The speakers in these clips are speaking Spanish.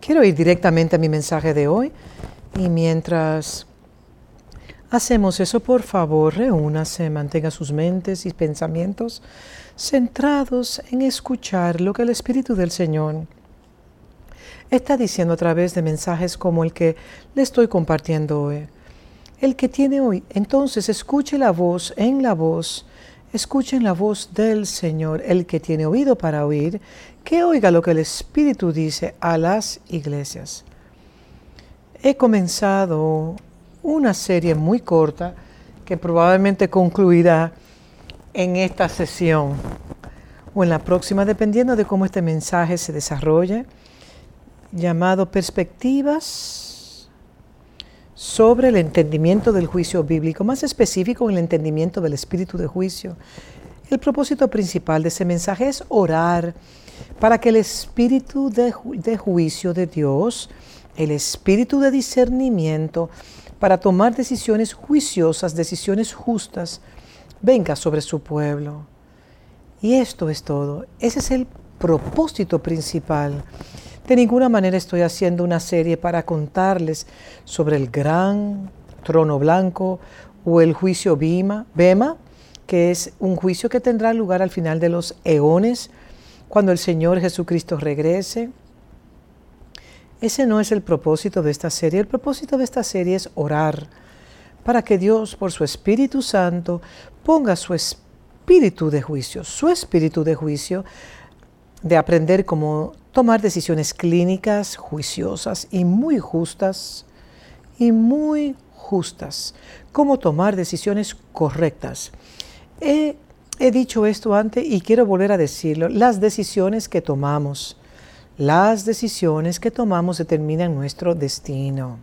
Quiero ir directamente a mi mensaje de hoy y mientras hacemos eso, por favor, reúnase, mantenga sus mentes y pensamientos centrados en escuchar lo que el Espíritu del Señor está diciendo a través de mensajes como el que le estoy compartiendo hoy. El que tiene hoy, entonces escuche la voz en la voz, escuchen la voz del Señor, el que tiene oído para oír, que oiga lo que el Espíritu dice a las iglesias. He comenzado una serie muy corta que probablemente concluirá en esta sesión o en la próxima, dependiendo de cómo este mensaje se desarrolle, llamado Perspectivas sobre el entendimiento del juicio bíblico, más específico en el entendimiento del espíritu de juicio. El propósito principal de ese mensaje es orar para que el espíritu de, juicio de Dios, el espíritu de discernimiento, para tomar decisiones juiciosas, decisiones justas, venga sobre su pueblo. Y esto es todo. Ese es el propósito principal. De ninguna manera estoy haciendo una serie para contarles sobre el gran trono blanco o el juicio Bima, Bema, que es un juicio que tendrá lugar al final de los eones cuando el Señor Jesucristo regrese. Ese no es el propósito de esta serie. El propósito de esta serie es orar para que Dios, por su Espíritu Santo, ponga su espíritu de juicio, su espíritu de juicio, de aprender cómo tomar decisiones clínicas, juiciosas y muy justas, y muy justas, cómo tomar decisiones correctas. He dicho esto antes y quiero volver a decirlo. Las decisiones que tomamos, las decisiones que tomamos determinan nuestro destino.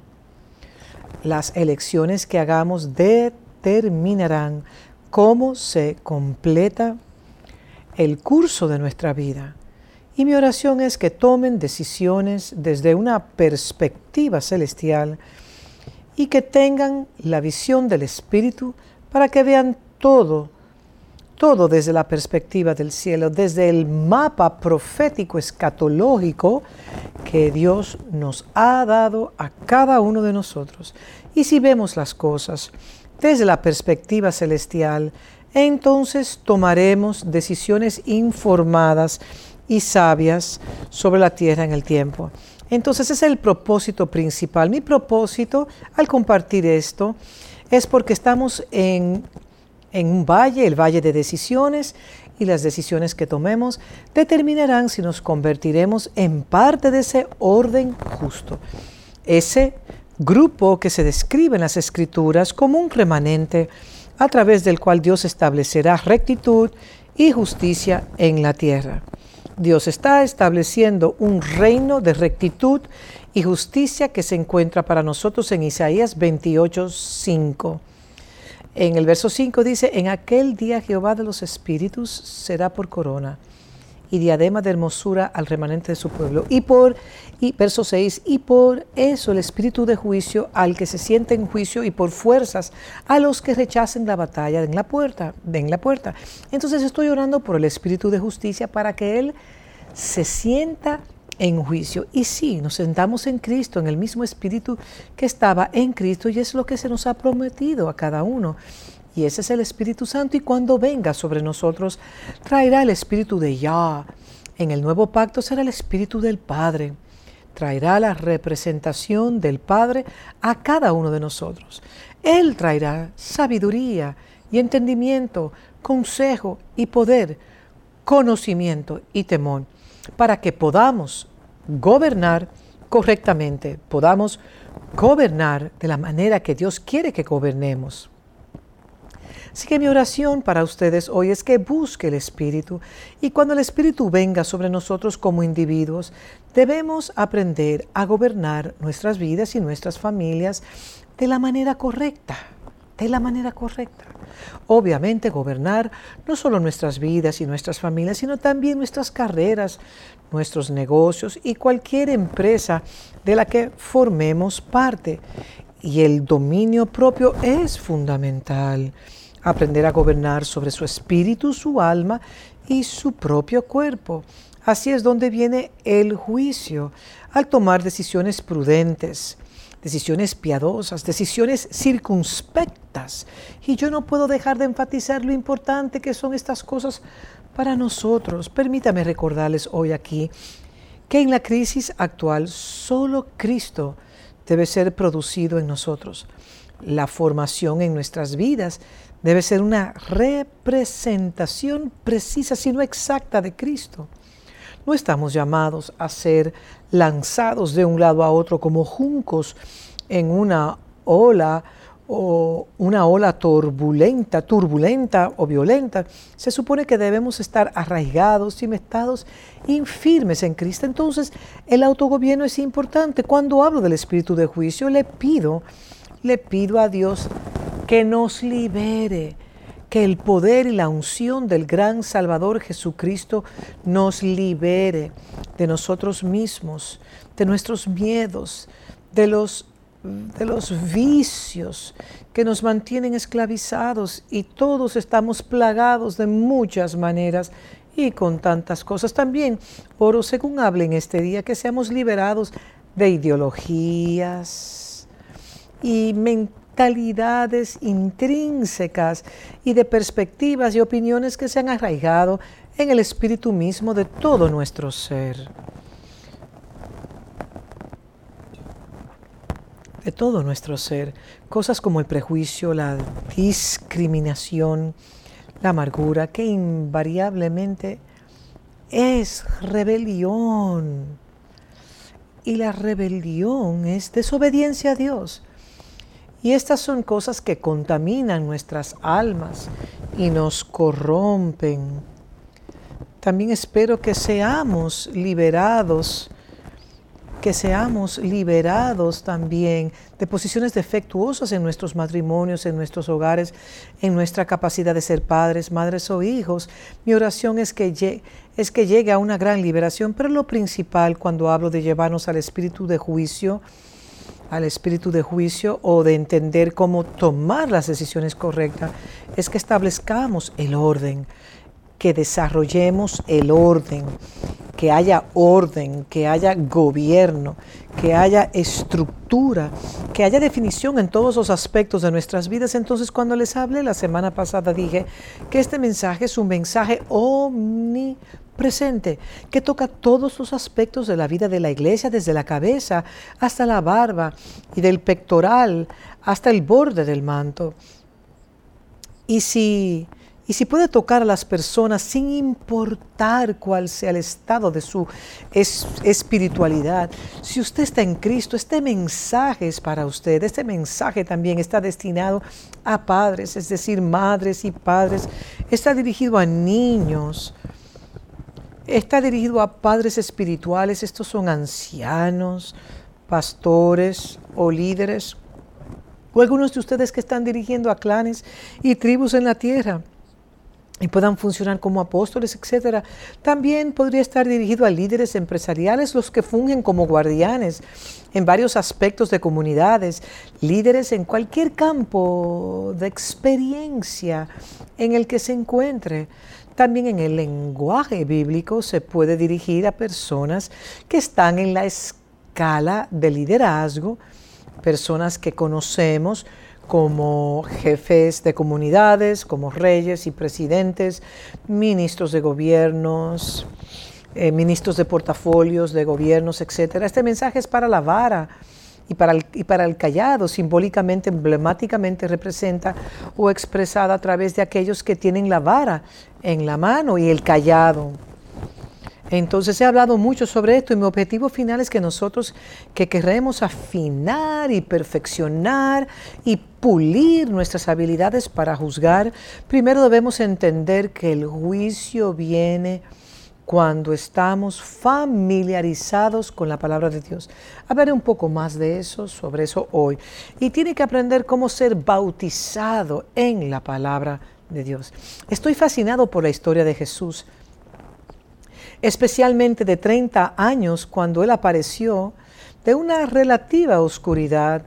Las elecciones que hagamos determinarán cómo se completa el curso de nuestra vida. Y mi oración es que tomen decisiones desde una perspectiva celestial y que tengan la visión del Espíritu para que vean todo todo desde la perspectiva del cielo, desde el mapa profético escatológico que Dios nos ha dado a cada uno de nosotros. Y si vemos las cosas desde la perspectiva celestial, entonces tomaremos decisiones informadas y sabias sobre la tierra en el tiempo. Entonces ese es el propósito principal. Mi propósito al compartir esto es porque estamos en en un valle, el valle de decisiones, y las decisiones que tomemos determinarán si nos convertiremos en parte de ese orden justo. Ese grupo que se describe en las escrituras como un remanente a través del cual Dios establecerá rectitud y justicia en la tierra. Dios está estableciendo un reino de rectitud y justicia que se encuentra para nosotros en Isaías 28, 5. En el verso 5 dice, en aquel día Jehová de los espíritus será por corona y diadema de hermosura al remanente de su pueblo. Y por, y verso 6, y por eso el espíritu de juicio al que se siente en juicio y por fuerzas a los que rechacen la batalla en la puerta, en la puerta. Entonces estoy orando por el espíritu de justicia para que él se sienta en juicio. Y sí, nos sentamos en Cristo, en el mismo Espíritu que estaba en Cristo, y es lo que se nos ha prometido a cada uno. Y ese es el Espíritu Santo, y cuando venga sobre nosotros, traerá el Espíritu de Yah. En el nuevo pacto será el Espíritu del Padre. Traerá la representación del Padre a cada uno de nosotros. Él traerá sabiduría y entendimiento, consejo y poder, conocimiento y temor para que podamos gobernar correctamente, podamos gobernar de la manera que Dios quiere que gobernemos. Así que mi oración para ustedes hoy es que busque el Espíritu y cuando el Espíritu venga sobre nosotros como individuos, debemos aprender a gobernar nuestras vidas y nuestras familias de la manera correcta de la manera correcta. Obviamente gobernar no solo nuestras vidas y nuestras familias, sino también nuestras carreras, nuestros negocios y cualquier empresa de la que formemos parte. Y el dominio propio es fundamental. Aprender a gobernar sobre su espíritu, su alma y su propio cuerpo. Así es donde viene el juicio. al tomar decisiones prudentes, decisiones piadosas, decisiones circunspectas. Y yo no puedo dejar de enfatizar lo importante que son estas cosas para nosotros. Permítame recordarles hoy aquí que en la crisis actual solo Cristo debe ser producido en nosotros. La formación en nuestras vidas debe ser una representación precisa, si no exacta, de Cristo. No estamos llamados a ser lanzados de un lado a otro como juncos en una ola o una ola turbulenta, turbulenta o violenta, se supone que debemos estar arraigados, cimentados, infirmes en Cristo. Entonces, el autogobierno es importante. Cuando hablo del espíritu de juicio, le pido, le pido a Dios que nos libere, que el poder y la unción del gran Salvador Jesucristo nos libere de nosotros mismos, de nuestros miedos, de los de los vicios que nos mantienen esclavizados y todos estamos plagados de muchas maneras y con tantas cosas. También oro, según hable en este día, que seamos liberados de ideologías y mentalidades intrínsecas y de perspectivas y opiniones que se han arraigado en el espíritu mismo de todo nuestro ser. de todo nuestro ser. Cosas como el prejuicio, la discriminación, la amargura, que invariablemente es rebelión. Y la rebelión es desobediencia a Dios. Y estas son cosas que contaminan nuestras almas y nos corrompen. También espero que seamos liberados que seamos liberados también de posiciones defectuosas en nuestros matrimonios, en nuestros hogares, en nuestra capacidad de ser padres, madres o hijos. Mi oración es que, es que llegue a una gran liberación, pero lo principal cuando hablo de llevarnos al espíritu de juicio, al espíritu de juicio o de entender cómo tomar las decisiones correctas, es que establezcamos el orden, que desarrollemos el orden que haya orden, que haya gobierno, que haya estructura, que haya definición en todos los aspectos de nuestras vidas. Entonces cuando les hablé la semana pasada dije que este mensaje es un mensaje omnipresente, que toca todos los aspectos de la vida de la iglesia, desde la cabeza hasta la barba y del pectoral hasta el borde del manto. Y si y si puede tocar a las personas sin importar cuál sea el estado de su espiritualidad, si usted está en Cristo, este mensaje es para usted. Este mensaje también está destinado a padres, es decir, madres y padres. Está dirigido a niños. Está dirigido a padres espirituales. Estos son ancianos, pastores o líderes. O algunos de ustedes que están dirigiendo a clanes y tribus en la tierra y puedan funcionar como apóstoles, etc. También podría estar dirigido a líderes empresariales, los que fungen como guardianes en varios aspectos de comunidades, líderes en cualquier campo de experiencia en el que se encuentre. También en el lenguaje bíblico se puede dirigir a personas que están en la escala de liderazgo, personas que conocemos, como jefes de comunidades, como reyes y presidentes, ministros de gobiernos, eh, ministros de portafolios de gobiernos, etc. Este mensaje es para la vara y para, el, y para el callado, simbólicamente, emblemáticamente representa o expresada a través de aquellos que tienen la vara en la mano y el callado. Entonces he hablado mucho sobre esto y mi objetivo final es que nosotros que queremos afinar y perfeccionar y pulir nuestras habilidades para juzgar, primero debemos entender que el juicio viene cuando estamos familiarizados con la palabra de Dios. Hablaré un poco más de eso, sobre eso hoy. Y tiene que aprender cómo ser bautizado en la palabra de Dios. Estoy fascinado por la historia de Jesús especialmente de 30 años cuando él apareció de una relativa oscuridad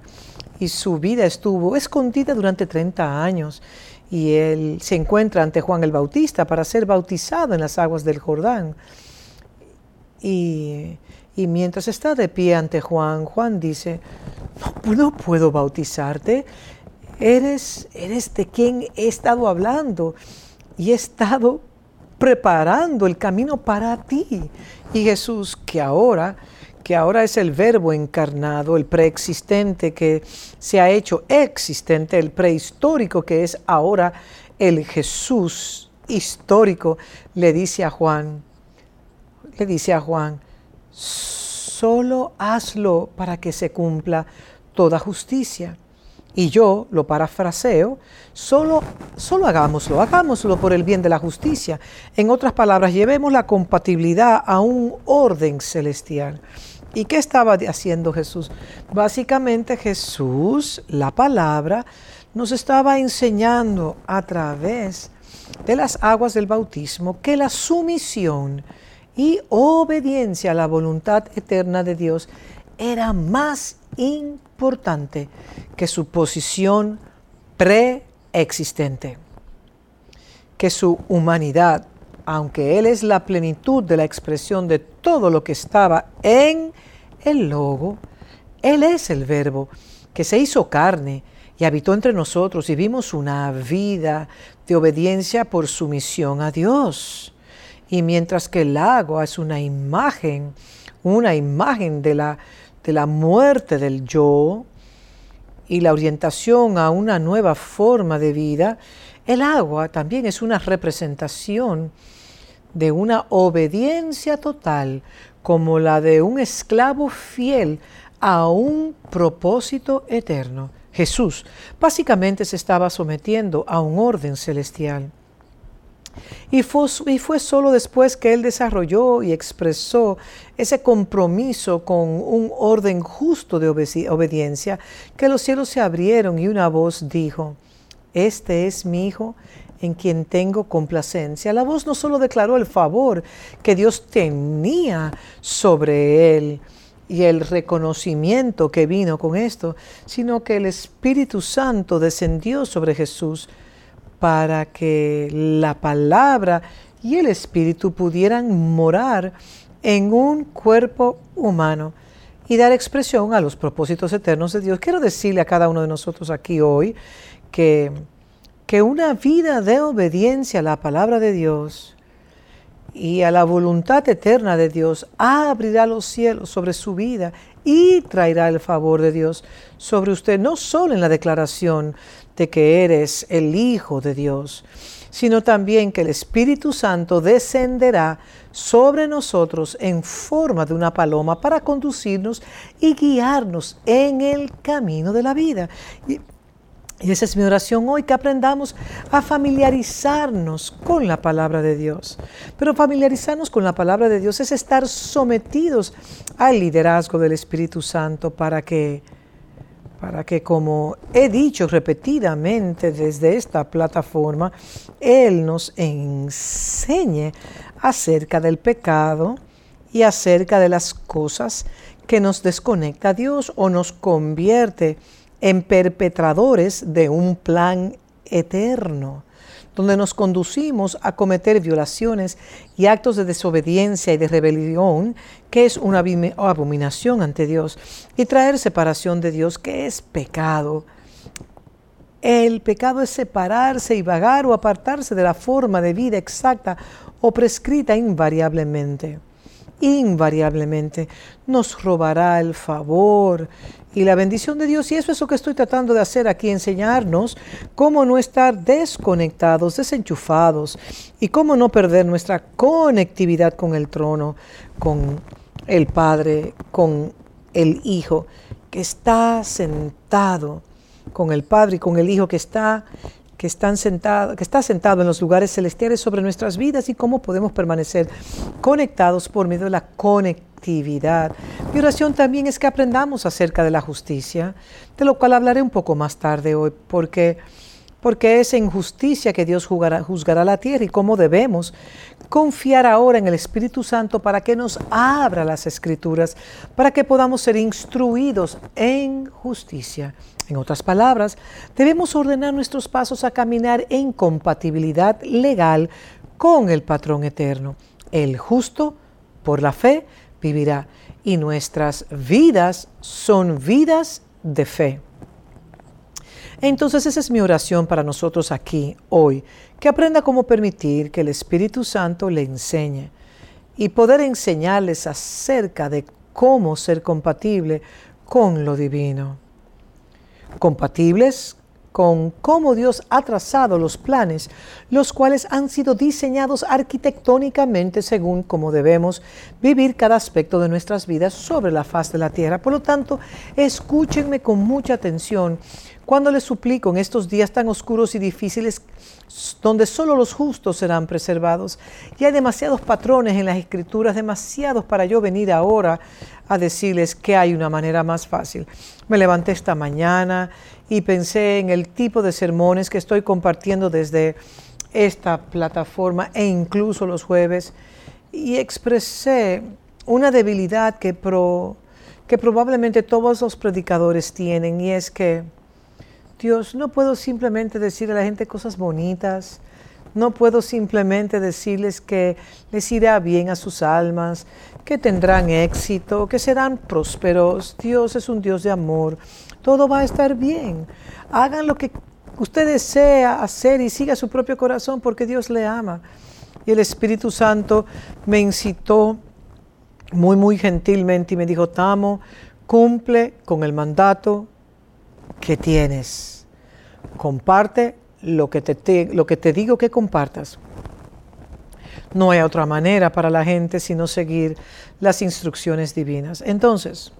y su vida estuvo escondida durante 30 años y él se encuentra ante Juan el Bautista para ser bautizado en las aguas del Jordán. Y, mientras está de pie ante Juan, Juan dice, no, puedo bautizarte, eres de quien he estado hablando y he estado preparando el camino para ti. Y Jesús, que ahora, que ahora es el verbo encarnado, el preexistente que se ha hecho existente, el prehistórico que es ahora el Jesús histórico, le dice a Juan, le dice a Juan, solo hazlo para que se cumpla toda justicia. Y yo lo parafraseo, solo, solo hagámoslo, hagámoslo por el bien de la justicia. En otras palabras, llevemos la compatibilidad a un orden celestial. ¿Y qué estaba haciendo Jesús? Básicamente Jesús, la palabra, nos estaba enseñando a través de las aguas del bautismo que la sumisión y obediencia a la voluntad eterna de Dios era más importante que su posición preexistente, que su humanidad, aunque Él es la plenitud de la expresión de todo lo que estaba en el logo, Él es el verbo que se hizo carne y habitó entre nosotros y vimos una vida de obediencia por sumisión a Dios. Y mientras que el agua es una imagen, una imagen de la de la muerte del yo y la orientación a una nueva forma de vida, el agua también es una representación de una obediencia total como la de un esclavo fiel a un propósito eterno. Jesús básicamente se estaba sometiendo a un orden celestial. Y fue, y solo después que él desarrolló y expresó ese compromiso con un orden justo de obediencia que los cielos se abrieron y una voz dijo, este es mi Hijo en quien tengo complacencia. La voz no solo declaró el favor que Dios tenía sobre él, y el reconocimiento que vino con esto, sino que el Espíritu Santo descendió sobre Jesús para que la palabra y el espíritu pudieran morar en un cuerpo humano y dar expresión a los propósitos eternos de Dios. Quiero decirle a cada uno de nosotros aquí hoy que, que una vida de obediencia a la palabra de Dios y a la voluntad eterna de Dios abrirá los cielos sobre su vida y traerá el favor de Dios sobre usted, no solo en la declaración de que eres el Hijo de Dios, sino también que el Espíritu Santo descenderá sobre nosotros en forma de una paloma para conducirnos y guiarnos en el camino de la vida. Esa es mi oración hoy, que aprendamos a familiarizarnos con la palabra de Dios. Pero familiarizarnos con la palabra de Dios es estar sometidos al liderazgo del Espíritu Santo para que para que, como he dicho repetidamente desde esta plataforma, Él nos enseñe acerca del pecado y acerca de las cosas que nos desconecta a Dios o nos convierte perpetradores de un plan eterno donde nos conducimos a cometer violaciones y actos de desobediencia y de rebelión, que es una abominación ante Dios, y traer separación de Dios, que es pecado. El pecado es separarse y vagar o apartarse de la forma de vida exacta o prescrita invariablemente invariablemente nos robará el favor y la bendición de Dios. Y eso es lo que estoy tratando de hacer aquí, enseñarnos cómo no estar desconectados, desenchufados y cómo no perder nuestra conectividad con el trono, con el Padre, con el Hijo, que está sentado, con el Padre y con el Hijo que está que, sentado, que está sentado en los lugares celestiales sobre nuestras vidas y cómo podemos permanecer conectados por medio de la conectividad. Mi oración también es que aprendamos acerca de la justicia, de lo cual hablaré un poco más tarde hoy, porque porque es en justicia que Dios juzgará, la tierra y cómo debemos confiar ahora en el Espíritu Santo para que nos abra las escrituras, para que podamos ser instruidos en justicia. En otras palabras, debemos ordenar nuestros pasos a caminar en compatibilidad legal con el patrón eterno. El justo, por la fe, vivirá. y nuestras vidas son vidas de fe. Entonces esa es mi oración para nosotros aquí, hoy, que aprenda cómo permitir que el Espíritu Santo le enseñe y poder enseñarles acerca de cómo ser compatible con lo divino. Compatibles con cómo Dios ha trazado los planes, los cuales han sido diseñados arquitectónicamente según cómo debemos vivir cada aspecto de nuestras vidas sobre la faz de la tierra. Por lo tanto, escúchenme con mucha atención cuando les suplico en estos días tan oscuros y difíciles, donde solo los justos serán preservados. Y hay demasiados patrones en las escrituras, demasiados para yo venir ahora a decirles que hay una manera más fácil. Me levanté esta mañana y pensé en el tipo de sermones que estoy compartiendo desde esta plataforma e incluso los jueves y expresé una debilidad que, que probablemente todos los predicadores tienen y es que Dios, no puedo simplemente decirle a la gente cosas bonitas, no puedo simplemente decirles que les irá bien a sus almas, que tendrán éxito, que serán prósperos. Dios es un Dios de amor. Todo va a estar bien. Hagan lo que usted desea hacer y siga su propio corazón porque Dios le ama. Y el Espíritu Santo me incitó muy, muy gentilmente y me dijo, Tamo, cumple con el mandato que tienes. Comparte lo que te, lo que te digo que compartas. No hay otra manera para la gente sino seguir las instrucciones divinas. Entonces,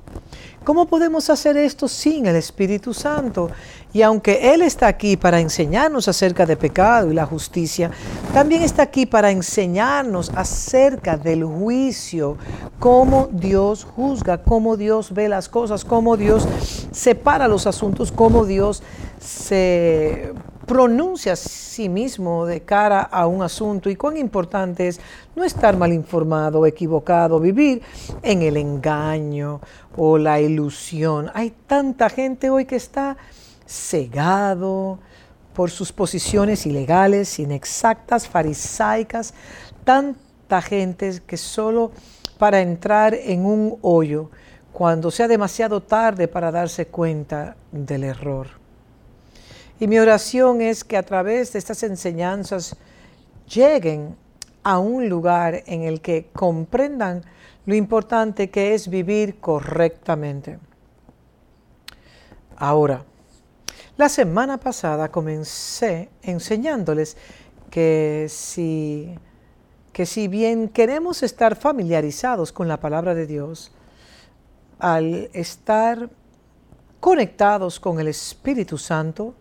¿cómo podemos hacer esto sin el Espíritu Santo? Y aunque Él está aquí para enseñarnos acerca de pecado y la justicia, también está aquí para enseñarnos acerca del juicio, cómo Dios juzga, cómo Dios ve las cosas, cómo Dios separa los asuntos, cómo Dios se pronuncia a sí mismo de cara a un asunto y cuán importante es no estar mal informado, equivocado, vivir en el engaño o la ilusión. Hay tanta gente hoy que está cegado por sus posiciones ilegales, inexactas, farisaicas, tanta gente que solo para entrar en un hoyo, cuando sea demasiado tarde para darse cuenta del error. Y mi oración es que a través de estas enseñanzas lleguen a un lugar en el que comprendan lo importante que es vivir correctamente. Ahora, la semana pasada comencé enseñándoles que si, que si bien queremos estar familiarizados con la palabra de Dios, al estar conectados con el Espíritu Santo,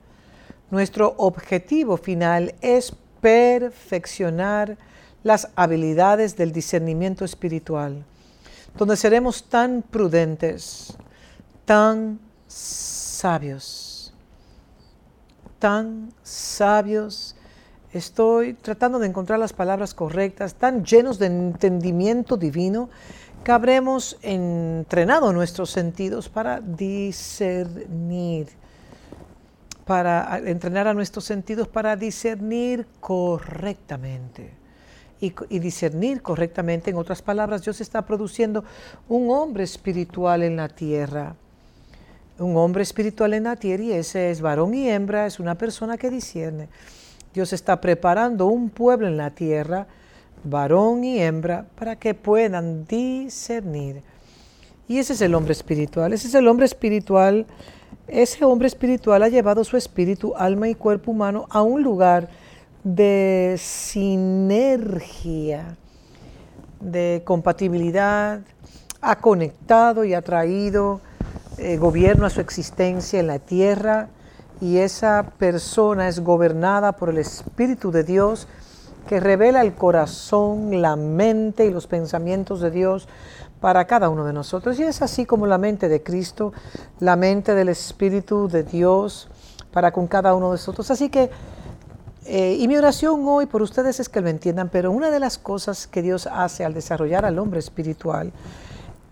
nuestro objetivo final es perfeccionar las habilidades del discernimiento espiritual, donde seremos tan prudentes, tan sabios, tan sabios. Estoy tratando de encontrar las palabras correctas, tan llenos de entendimiento divino, que habremos entrenado nuestros sentidos para discernir para entrenar a nuestros sentidos para discernir correctamente. Y, discernir correctamente, en otras palabras, Dios está produciendo un hombre espiritual en la tierra. Un hombre espiritual en la tierra y ese es varón y hembra, es una persona que discierne. Dios está preparando un pueblo en la tierra, varón y hembra, para que puedan discernir. Y ese es el hombre espiritual, ese es el hombre espiritual ese hombre espiritual ha llevado su espíritu, alma y cuerpo humano a un lugar de sinergia, de compatibilidad, ha conectado y ha traído eh, gobierno a su existencia en la tierra y esa persona es gobernada por el Espíritu de Dios que revela el corazón, la mente y los pensamientos de Dios para cada uno de nosotros. Y es así como la mente de Cristo, la mente del Espíritu de Dios para con cada uno de nosotros. Así que, eh, y mi oración hoy por ustedes es que lo entiendan, pero una de las cosas que Dios hace al desarrollar al hombre espiritual,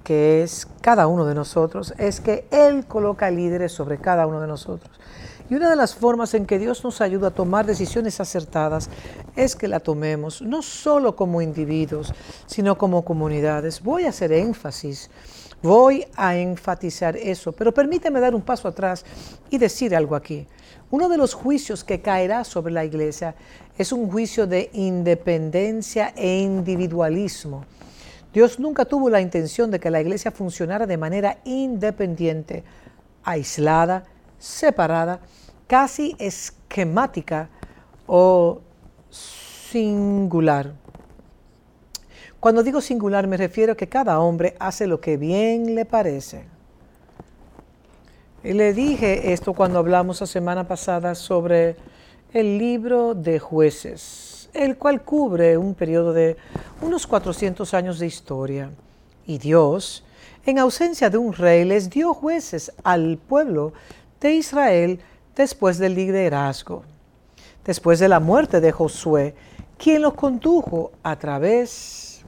que es cada uno de nosotros, es que Él coloca líderes sobre cada uno de nosotros. Y una de las formas en que Dios nos ayuda a tomar decisiones acertadas es que la tomemos no solo como individuos, sino como comunidades. Voy a hacer énfasis, voy a enfatizar eso, pero permíteme dar un paso atrás y decir algo aquí. Uno de los juicios que caerá sobre la iglesia es un juicio de independencia e individualismo. Dios nunca tuvo la intención de que la iglesia funcionara de manera independiente, aislada, separada, casi esquemática o singular. Cuando digo singular me refiero a que cada hombre hace lo que bien le parece. Y le dije esto cuando hablamos la semana pasada sobre el libro de jueces, el cual cubre un periodo de unos 400 años de historia. Y Dios, en ausencia de un rey, les dio jueces al pueblo de Israel después del liderazgo, después de la muerte de Josué, quien los condujo a través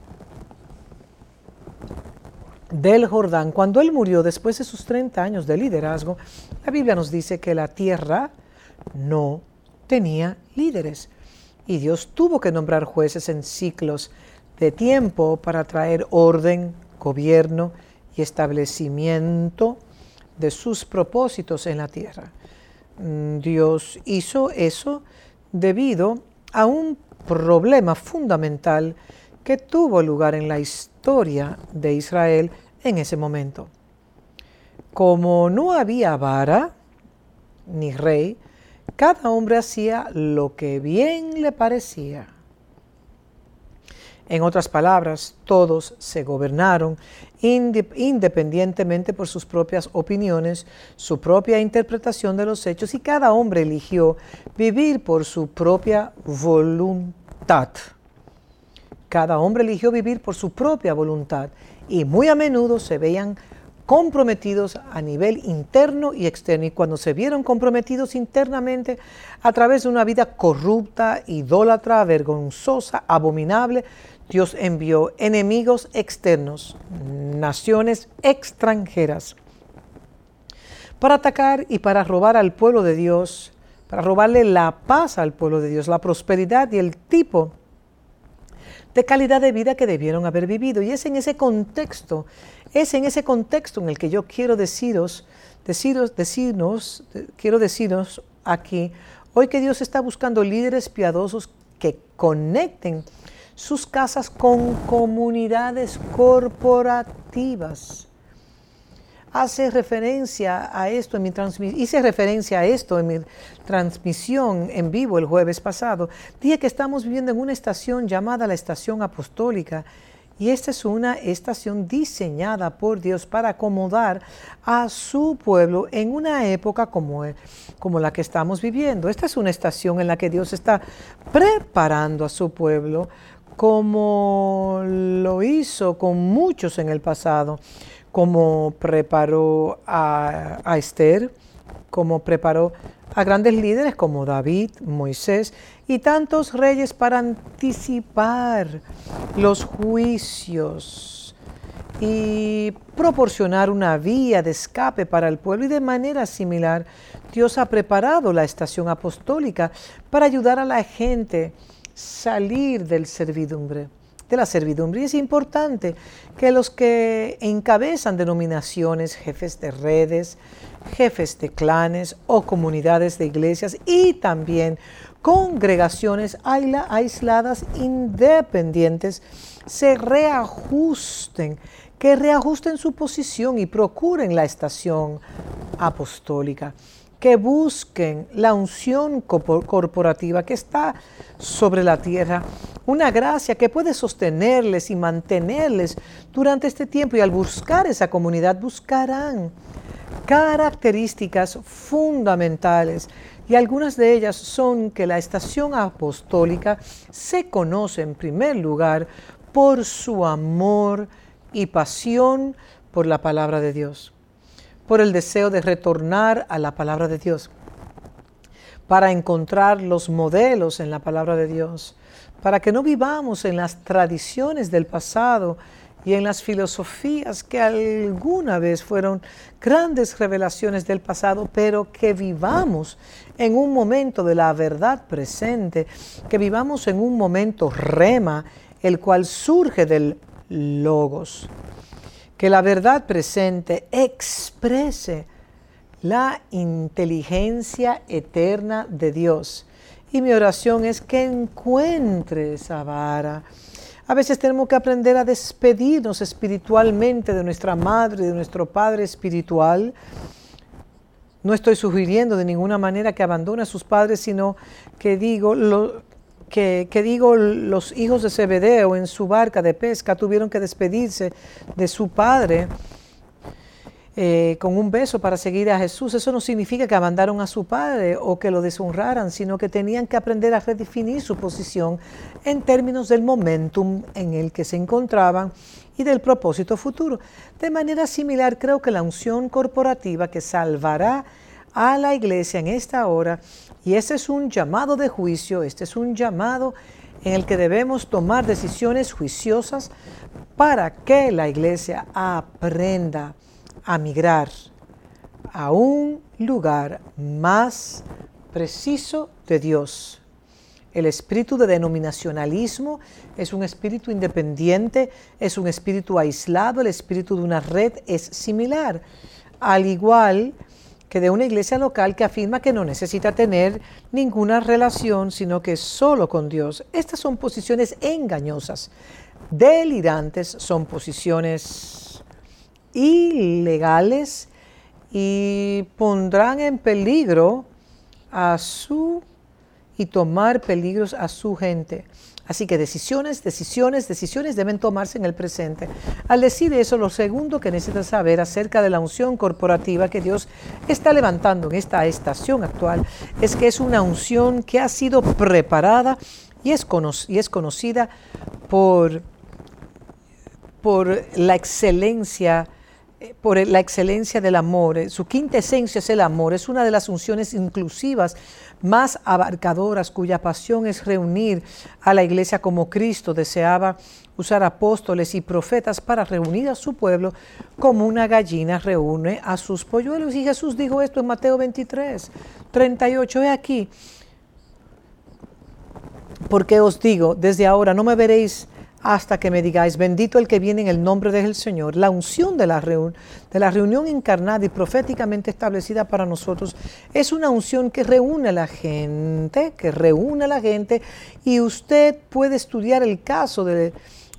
del Jordán. Cuando él murió después de sus 30 años de liderazgo, la Biblia nos dice que la tierra no tenía líderes y Dios tuvo que nombrar jueces en ciclos de tiempo para traer orden, gobierno y establecimiento de sus propósitos en la tierra. Mm, Dios hizo eso debido a un problema fundamental que tuvo lugar en la historia de Israel en ese momento. Como no había vara ni rey, cada hombre hacía lo que bien le parecía. En otras palabras, todos se gobernaron independientemente por sus propias opiniones, su propia interpretación de los hechos y cada hombre eligió vivir por su propia voluntad. Cada hombre eligió vivir por su propia voluntad y muy a menudo se veían comprometidos a nivel interno y externo. Y cuando se vieron comprometidos internamente a través de una vida corrupta, idólatra, vergonzosa, abominable, Dios envió enemigos externos, naciones extranjeras, para atacar y para robar al pueblo de Dios, para robarle la paz al pueblo de Dios, la prosperidad y el tipo de calidad de vida que debieron haber vivido. Y es en ese contexto, es en ese contexto en el que yo quiero deciros, deciros, decirnos, quiero deciros aquí, hoy que Dios está buscando líderes piadosos que conecten sus casas con comunidades corporativas. Hace referencia a esto en mi hice referencia a esto en mi transmisión en vivo el jueves pasado. Dije que estamos viviendo en una estación llamada la estación apostólica y esta es una estación diseñada por Dios para acomodar a su pueblo en una época como, como la que estamos viviendo. Esta es una estación en la que Dios está preparando a su pueblo como lo hizo con muchos en el pasado, como preparó a, Esther, como preparó a grandes líderes como David, Moisés y tantos reyes para anticipar los juicios y proporcionar una vía de escape para el pueblo. Y de manera similar, Dios ha preparado la estación apostólica para ayudar a la gente salir del servidumbre, de la servidumbre. Y es importante que los que encabezan denominaciones, jefes de redes, jefes de clanes o comunidades de iglesias y también congregaciones aisladas independientes se reajusten, que reajusten su posición y procuren la estación apostólica que busquen la unción corporativa que está sobre la tierra, una gracia que puede sostenerles y mantenerles durante este tiempo y al buscar esa comunidad buscarán características fundamentales y algunas de ellas son que la estación apostólica se conoce en primer lugar por su amor y pasión por la palabra de Dios por el deseo de retornar a la palabra de Dios, para encontrar los modelos en la palabra de Dios, para que no vivamos en las tradiciones del pasado y en las filosofías que alguna vez fueron grandes revelaciones del pasado, pero que vivamos en un momento de la verdad presente, que vivamos en un momento rema, el cual surge del logos. Que la verdad presente exprese la inteligencia eterna de Dios. Y mi oración es que encuentre esa vara a veces tenemos que aprender a despedirnos espiritualmente de nuestra madre, de nuestro padre espiritual. No estoy sugiriendo de ninguna manera que abandone a sus padres, sino que digo, que, que, digo los hijos de Zebedeo en su barca de pesca tuvieron que despedirse de su padre eh, con un beso para seguir a Jesús. Eso no significa que abandonaron a su padre o que lo deshonraran, sino que tenían que aprender a redefinir su posición en términos del momentum en el que se encontraban y del propósito futuro. De manera similar, creo que la unción corporativa que salvará a la iglesia en esta hora, y ese es un llamado de juicio, este es un llamado en el que debemos tomar decisiones juiciosas para que la iglesia aprenda a migrar a un lugar más preciso de Dios. El espíritu de denominacionalismo es un espíritu independiente, es un espíritu aislado, el espíritu de una red es similar, al igual que de una iglesia local que afirma que no necesita tener ninguna relación, sino que solo con Dios. Estas son posiciones engañosas, delirantes, son posiciones ilegales y pondrán en peligro a su y tomar peligros a su gente. Así que decisiones, decisiones, decisiones deben tomarse en el presente. Al decir eso, lo segundo que necesitas saber acerca de la unción corporativa que Dios está levantando en esta estación actual es que es una unción que ha sido preparada y es, y es conocida por, por la excelencia por la excelencia del amor. Eh, su quinta esencia es el amor. Es una de las unciones inclusivas más abarcadoras cuya pasión es reunir a la iglesia como Cristo deseaba usar apóstoles y profetas para reunir a su pueblo como una gallina reúne a sus polluelos. Y Jesús dijo esto en Mateo 23, 38. He aquí, porque os digo, desde ahora no me veréis hasta que me digáis, bendito el que viene en el nombre del Señor. La unción de la, de la reunión encarnada y proféticamente establecida para nosotros es una unción que reúne a la gente, que reúne a la gente, y usted puede estudiar el caso de,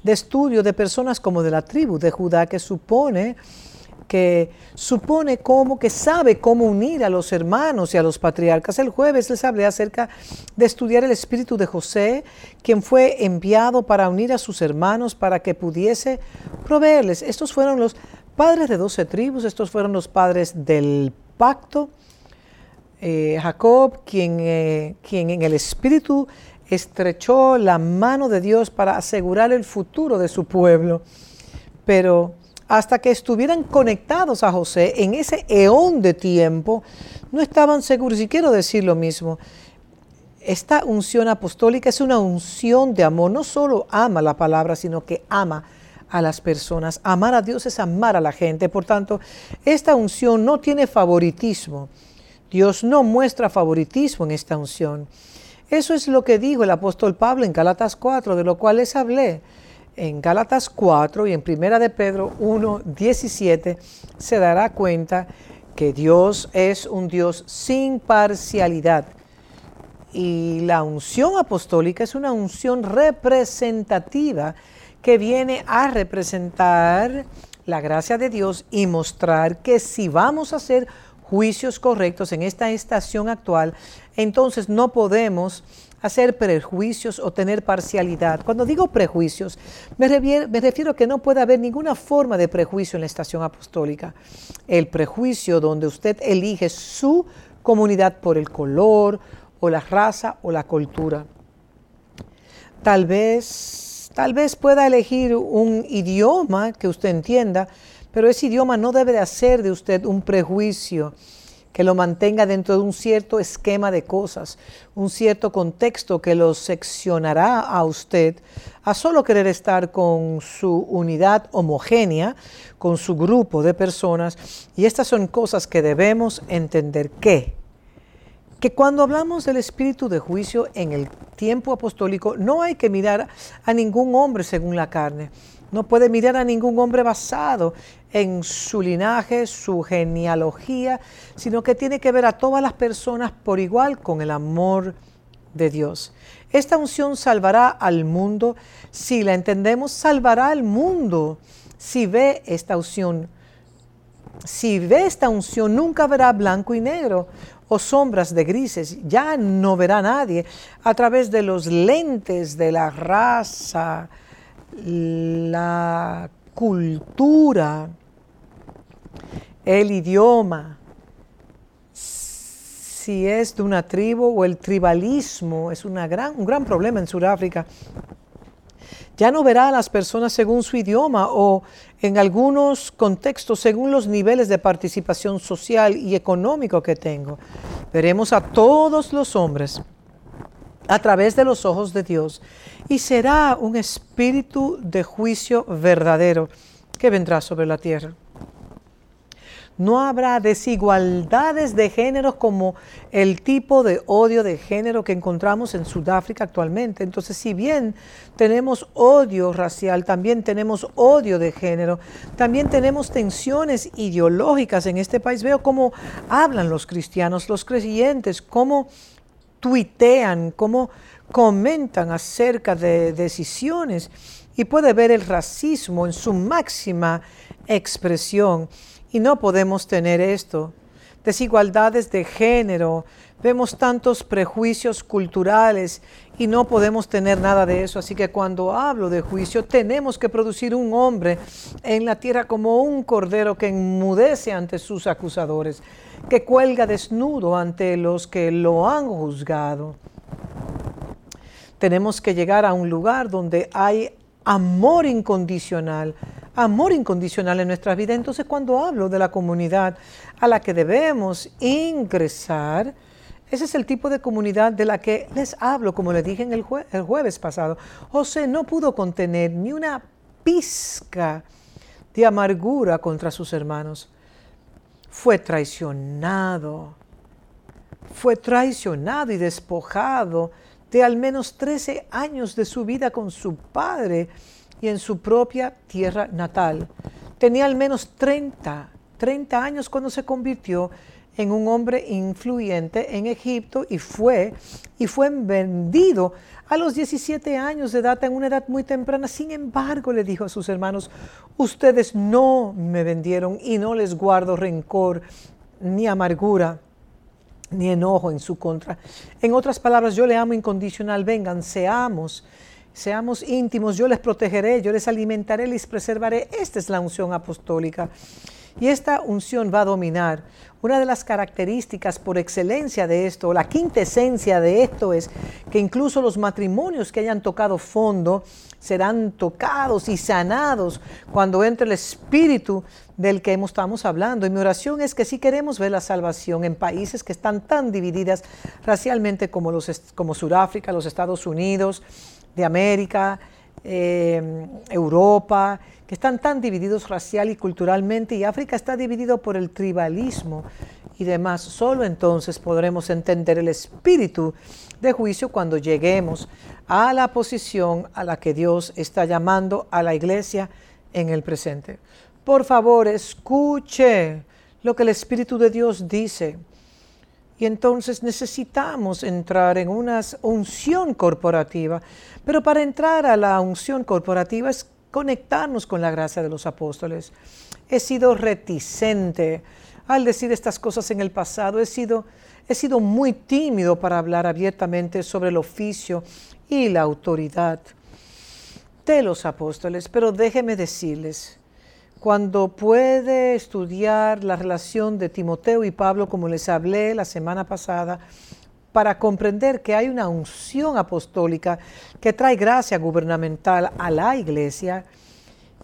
de estudio de personas como de la tribu de Judá, que supone que supone cómo, que sabe cómo unir a los hermanos y a los patriarcas. El jueves les hablé acerca de estudiar el espíritu de José, quien fue enviado para unir a sus hermanos para que pudiese proveerles. Estos fueron los padres de doce tribus, estos fueron los padres del pacto. Eh, Jacob, quien, eh, quien en el espíritu estrechó la mano de Dios para asegurar el futuro de su pueblo. Pero hasta que estuvieran conectados a José en ese eón de tiempo, no estaban seguros. Y quiero decir lo mismo, esta unción apostólica es una unción de amor, no solo ama la palabra, sino que ama a las personas. Amar a Dios es amar a la gente. Por tanto, esta unción no tiene favoritismo. Dios no muestra favoritismo en esta unción. Eso es lo que dijo el apóstol Pablo en Galatas 4, de lo cual les hablé en Gálatas 4 y en Primera de Pedro 1, 17, se dará cuenta que Dios es un Dios sin parcialidad. Y la unción apostólica es una unción representativa que viene a representar la gracia de Dios y mostrar que si vamos a hacer juicios correctos en esta estación actual, entonces no podemos hacer prejuicios o tener parcialidad. Cuando digo prejuicios, me, refiero, a que no puede haber ninguna forma de prejuicio en la estación apostólica. El prejuicio donde usted elige su comunidad por el color o la raza o la cultura. Tal vez, tal vez pueda elegir un idioma que usted entienda, pero ese idioma no debe de hacer de usted un prejuicio que lo mantenga dentro de un cierto esquema de cosas, un cierto contexto que lo seccionará a usted a solo querer estar con su unidad homogénea, con su grupo de personas. Y estas son cosas que debemos entender que que cuando hablamos del espíritu de juicio en el tiempo apostólico, no hay que mirar a ningún hombre según la carne. No puede mirar a ningún hombre basado en su linaje, su genealogía, sino que tiene que ver a todas las personas por igual con el amor de Dios. Esta unción salvará al mundo. Si la entendemos, salvará al mundo. Si ve esta unción, si ve esta unción, nunca verá blanco y negro o sombras de grises. Ya no verá nadie a través de los lentes de la raza, la cultura, el idioma, si es de una tribu o el tribalismo, es gran, un gran problema en Sudáfrica. Ya no verá a las personas según su idioma o en algunos contextos según los niveles de participación social y económico que tengo. Veremos a todos los hombres a través de los ojos de Dios y será un espíritu de juicio verdadero que vendrá sobre la tierra. No habrá desigualdades de género como el tipo de odio de género que encontramos en Sudáfrica actualmente. Entonces, si bien tenemos odio racial, también tenemos odio de género, también tenemos tensiones ideológicas en este país. Veo cómo hablan los cristianos, los creyentes, cómo tuitean, cómo comentan acerca de decisiones y puede ver el racismo en su máxima expresión. Y no podemos tener esto. Desigualdades de género, vemos tantos prejuicios culturales y no podemos tener nada de eso. Así que cuando hablo de juicio, tenemos que producir un hombre en la tierra como un cordero que enmudece ante sus acusadores, que cuelga desnudo ante los que lo han juzgado. Tenemos que llegar a un lugar donde hay amor incondicional, amor incondicional en nuestra vida. Entonces cuando hablo de la comunidad a la que debemos ingresar, ese es el tipo de comunidad de la que les hablo, como le dije en el, el jueves pasado. José no pudo contener ni una pizca de amargura contra sus hermanos. Fue traicionado, fue traicionado y despojado de al menos 13 años de su vida con su padre y en su propia tierra natal. Tenía al menos 30, 30 años cuando se convirtió en un hombre influyente en Egipto y fue, y fue vendido a los 17 años de edad, en una edad muy temprana. Sin embargo, le dijo a sus hermanos, ustedes no me vendieron y no les guardo rencor ni amargura ni enojo en su contra. En otras palabras, yo le amo incondicional, vengan, seamos Seamos íntimos, yo les protegeré, yo les alimentaré, les preservaré. Esta es la unción apostólica. Y esta unción va a dominar. Una de las características por excelencia de esto, la quintesencia de esto es que incluso los matrimonios que hayan tocado fondo serán tocados y sanados cuando entre el espíritu del que estamos hablando. Y mi oración es que si queremos ver la salvación en países que están tan divididas racialmente como, los, como Sudáfrica, los Estados Unidos, de América, eh, Europa, que están tan divididos racial y culturalmente, y África está dividido por el tribalismo y demás. Solo entonces podremos entender el espíritu de juicio cuando lleguemos a la posición a la que Dios está llamando a la iglesia en el presente. Por favor, escuche lo que el Espíritu de Dios dice. Y entonces necesitamos entrar en una unción corporativa. Pero para entrar a la unción corporativa es conectarnos con la gracia de los apóstoles. He sido reticente al decir estas cosas en el pasado. He sido, he sido muy tímido para hablar abiertamente sobre el oficio y la autoridad de los apóstoles. Pero déjeme decirles, cuando puede estudiar la relación de Timoteo y Pablo, como les hablé la semana pasada, para comprender que hay una unción apostólica que trae gracia gubernamental a la iglesia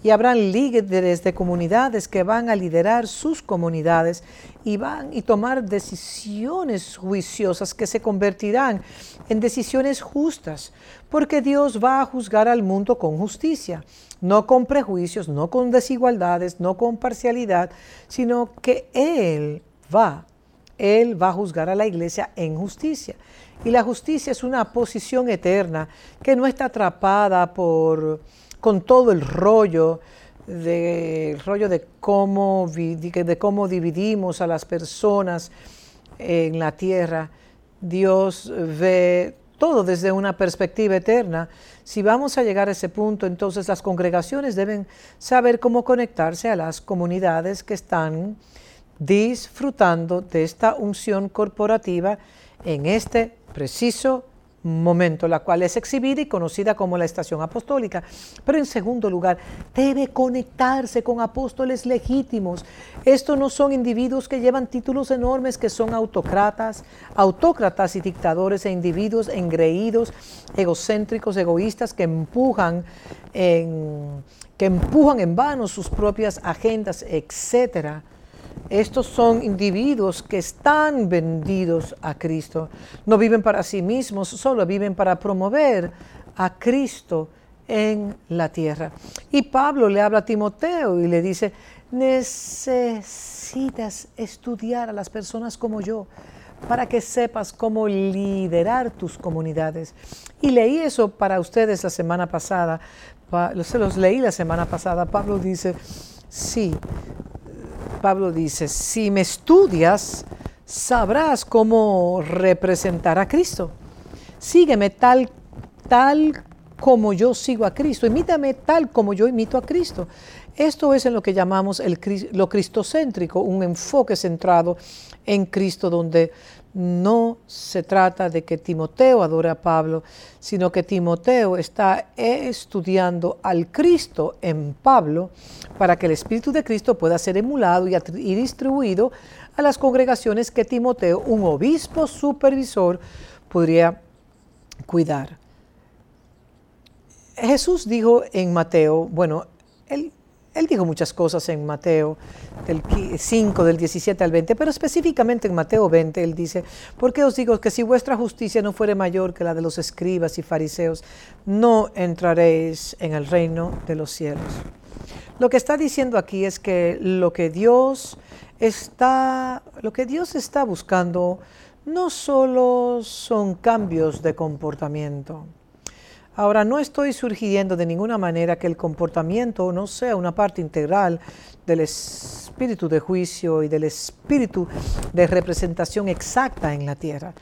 y habrán líderes de comunidades que van a liderar sus comunidades y van y tomar decisiones juiciosas que se convertirán en decisiones justas, porque Dios va a juzgar al mundo con justicia, no con prejuicios, no con desigualdades, no con parcialidad, sino que Él va, Él va a juzgar a la iglesia en justicia. Y la justicia es una posición eterna que no está atrapada por con todo el rollo de, rollo de cómo, de cómo dividimos a las personas en la tierra. Dios ve todo desde una perspectiva eterna. Si vamos a llegar a ese punto, entonces las congregaciones deben saber cómo conectarse a las comunidades que están disfrutando de esta unción corporativa en este preciso momento, la cual es exhibida y conocida como la estación apostólica. Pero en segundo lugar, debe conectarse con apóstoles legítimos. Estos no son individuos que llevan títulos enormes, que son autócratas, autócratas y dictadores e individuos engreídos, egocéntricos, egoístas, que empujan en, que empujan en vano sus propias agendas, etcétera estos son individuos que están vendidos a Cristo. No viven para sí mismos, solo viven para promover a Cristo en la tierra. Y Pablo le habla a Timoteo y le dice, necesitas estudiar a las personas como yo para que sepas cómo liderar tus comunidades. Y leí eso para ustedes la semana pasada, se los leí la semana pasada. Pablo dice, sí, Pablo dice, si me estudias, sabrás cómo representar a Cristo. Sígueme tal, tal como yo sigo a Cristo. Imítame tal como yo imito a Cristo. Esto es en lo que llamamos lo cristocéntrico, un enfoque centrado en Cristo donde no se trata de que Timoteo adore a Pablo, sino que Timoteo está estudiando al Cristo en Pablo para que el Espíritu de Cristo pueda ser emulado y, distribuido a las congregaciones que Timoteo, un obispo supervisor, podría cuidar. Jesús dijo en Mateo, bueno, él él dijo muchas cosas en Mateo del 5, del 17 al 20, pero específicamente en Mateo 20 él dice, porque os digo que si vuestra justicia no fuere mayor que la de los escribas y fariseos, no entraréis en el reino de los cielos. Lo que está diciendo aquí es que lo que Dios está, lo que Dios está buscando no solo son cambios de comportamiento, Ahora, no estoy sugiriendo de ninguna manera que el comportamiento no sea una parte integral del espíritu de juicio y del espíritu de representación exacta en la tierra.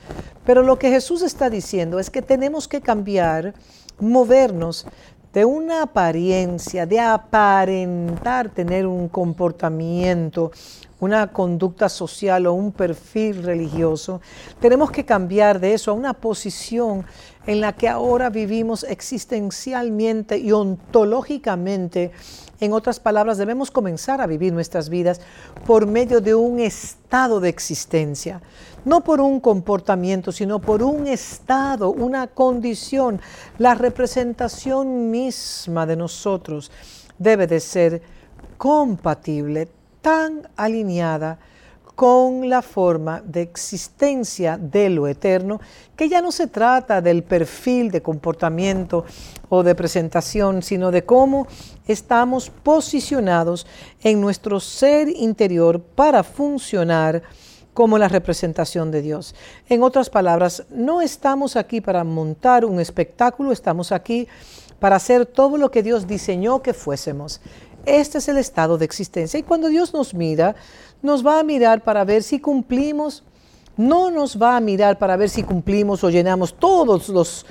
Pero lo que Jesús está diciendo es que tenemos que cambiar, movernos de una apariencia, de aparentar tener un comportamiento, una conducta social o un perfil religioso, tenemos que cambiar de eso a una posición en la que ahora vivimos existencialmente y ontológicamente. En otras palabras, debemos comenzar a vivir nuestras vidas por medio de un estado de existencia, no por un comportamiento, sino por un estado, una condición. La representación misma de nosotros debe de ser compatible, tan alineada con la forma de existencia de lo eterno, que ya no se trata del perfil de comportamiento o de presentación, sino de cómo estamos posicionados en nuestro ser interior para funcionar como la representación de Dios. En otras palabras, no estamos aquí para montar un espectáculo, estamos aquí para hacer todo lo que Dios diseñó que fuésemos. Este es el estado de existencia. Y cuando Dios nos mira, nos va a mirar para ver si cumplimos, no nos va a mirar para ver si cumplimos o llenamos todos los,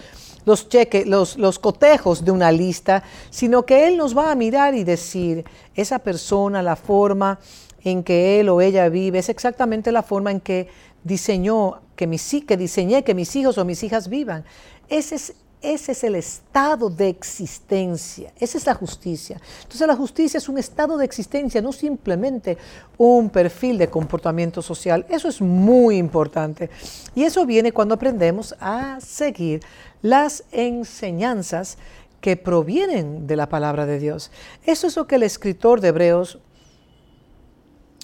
los cheques, los, los cotejos de una lista, sino que Él nos va a mirar y decir, esa persona, la forma en que él o ella vive, es exactamente la forma en que diseñó, que, mis, que diseñé que mis hijos o mis hijas vivan. Ese es ese es el estado de existencia, esa es la justicia. Entonces la justicia es un estado de existencia, no simplemente un perfil de comportamiento social. Eso es muy importante. Y eso viene cuando aprendemos a seguir las enseñanzas que provienen de la palabra de Dios. Eso es lo que el escritor de Hebreos,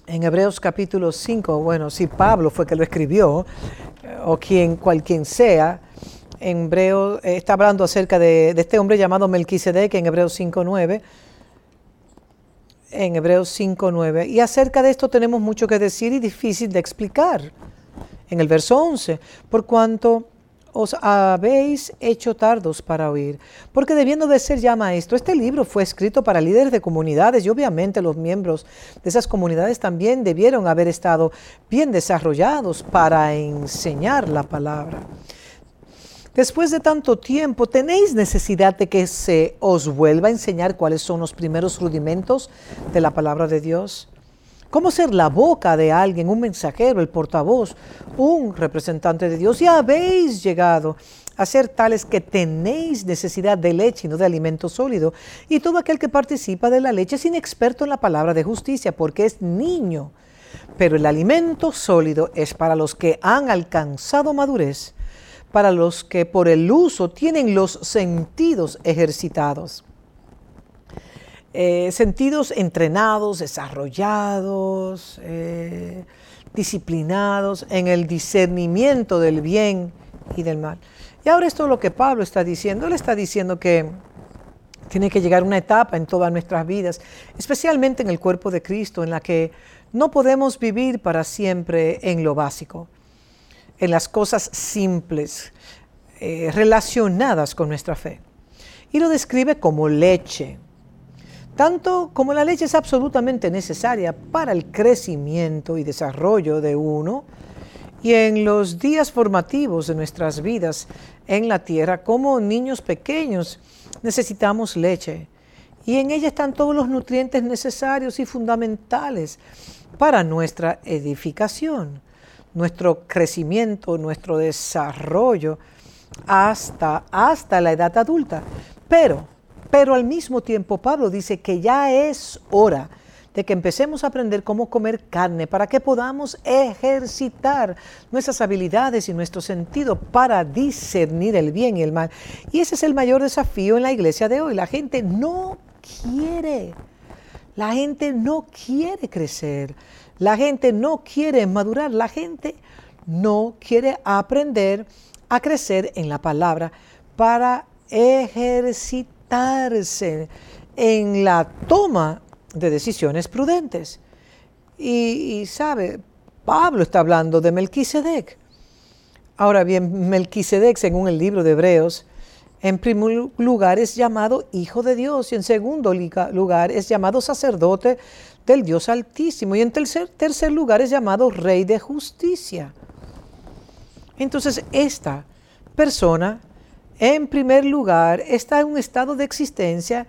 en Hebreos capítulo 5, bueno, si Pablo fue que lo escribió, o quien, cual quien sea, en Hebreo, eh, está hablando acerca de, este hombre llamado Melquisedec en Hebreos 5.9, en Hebreos 5.9, y acerca de esto tenemos mucho que decir y difícil de explicar. En el verso 11, por cuanto os habéis hecho tardos para oír, porque debiendo de ser ya maestro, este libro fue escrito para líderes de comunidades y obviamente los miembros de esas comunidades también debieron haber estado bien desarrollados para enseñar la palabra. Después de tanto tiempo, ¿tenéis necesidad de que se os vuelva a enseñar cuáles son los primeros rudimentos de la palabra de Dios? ¿Cómo ser la boca de alguien, un mensajero, el portavoz, un representante de Dios? Ya habéis llegado a ser tales que tenéis necesidad de leche y no de alimento sólido. Y todo aquel que participa de la leche es inexperto en la palabra de justicia porque es niño. Pero el alimento sólido es para los que han alcanzado madurez, para los que por el uso tienen los sentidos ejercitados. Eh, sentidos entrenados, desarrollados, eh, disciplinados en el discernimiento del bien y del mal. Y ahora esto es lo que Pablo está diciendo. Él está diciendo que tiene que llegar una etapa en todas nuestras vidas, especialmente en el cuerpo de Cristo, en la que no podemos vivir para siempre en lo básico, en las cosas simples, eh, relacionadas con nuestra fe. Y lo describe como leche, tanto como la leche es absolutamente necesaria para el crecimiento y desarrollo de uno, y en los días formativos de nuestras vidas en la tierra, como niños pequeños, necesitamos leche. Y en ella están todos los nutrientes necesarios y fundamentales para nuestra edificación, nuestro crecimiento, nuestro desarrollo hasta, hasta la edad adulta. Pero pero al mismo tiempo Pablo dice que ya es hora de que empecemos a aprender cómo comer carne para que podamos ejercitar nuestras habilidades y nuestro sentido para discernir el bien y el mal. Y ese es el mayor desafío en la iglesia de hoy. La gente no quiere, la gente no quiere crecer, la gente no quiere madurar, la gente no quiere aprender a crecer en la palabra para ejercitar en la toma de decisiones prudentes. Y, sabe, Pablo está hablando de Melquisedec. Ahora bien, Melquisedec, según el libro de Hebreos, en primer lugar es llamado Hijo de Dios y en segundo lugar es llamado sacerdote del Dios Altísimo y en tercer, tercer lugar es llamado Rey de Justicia. Entonces esta persona en primer lugar, está en un estado de existencia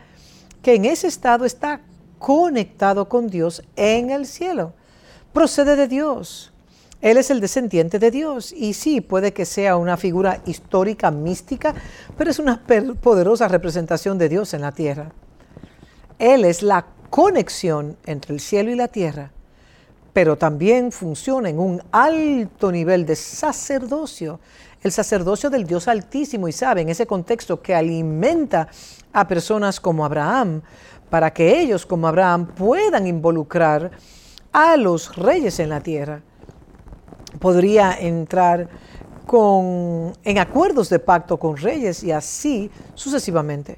que en ese estado está conectado con Dios en el cielo. Procede de Dios. Él es el descendiente de Dios y sí, puede que sea una figura histórica, mística, pero es una poderosa representación de Dios en la tierra. Él es la conexión entre el cielo y la tierra, pero también funciona en un alto nivel de sacerdocio el sacerdocio del Dios Altísimo y sabe en ese contexto que alimenta a personas como Abraham para que ellos como Abraham puedan involucrar a los reyes en la tierra. Podría entrar con, en acuerdos de pacto con reyes y así sucesivamente.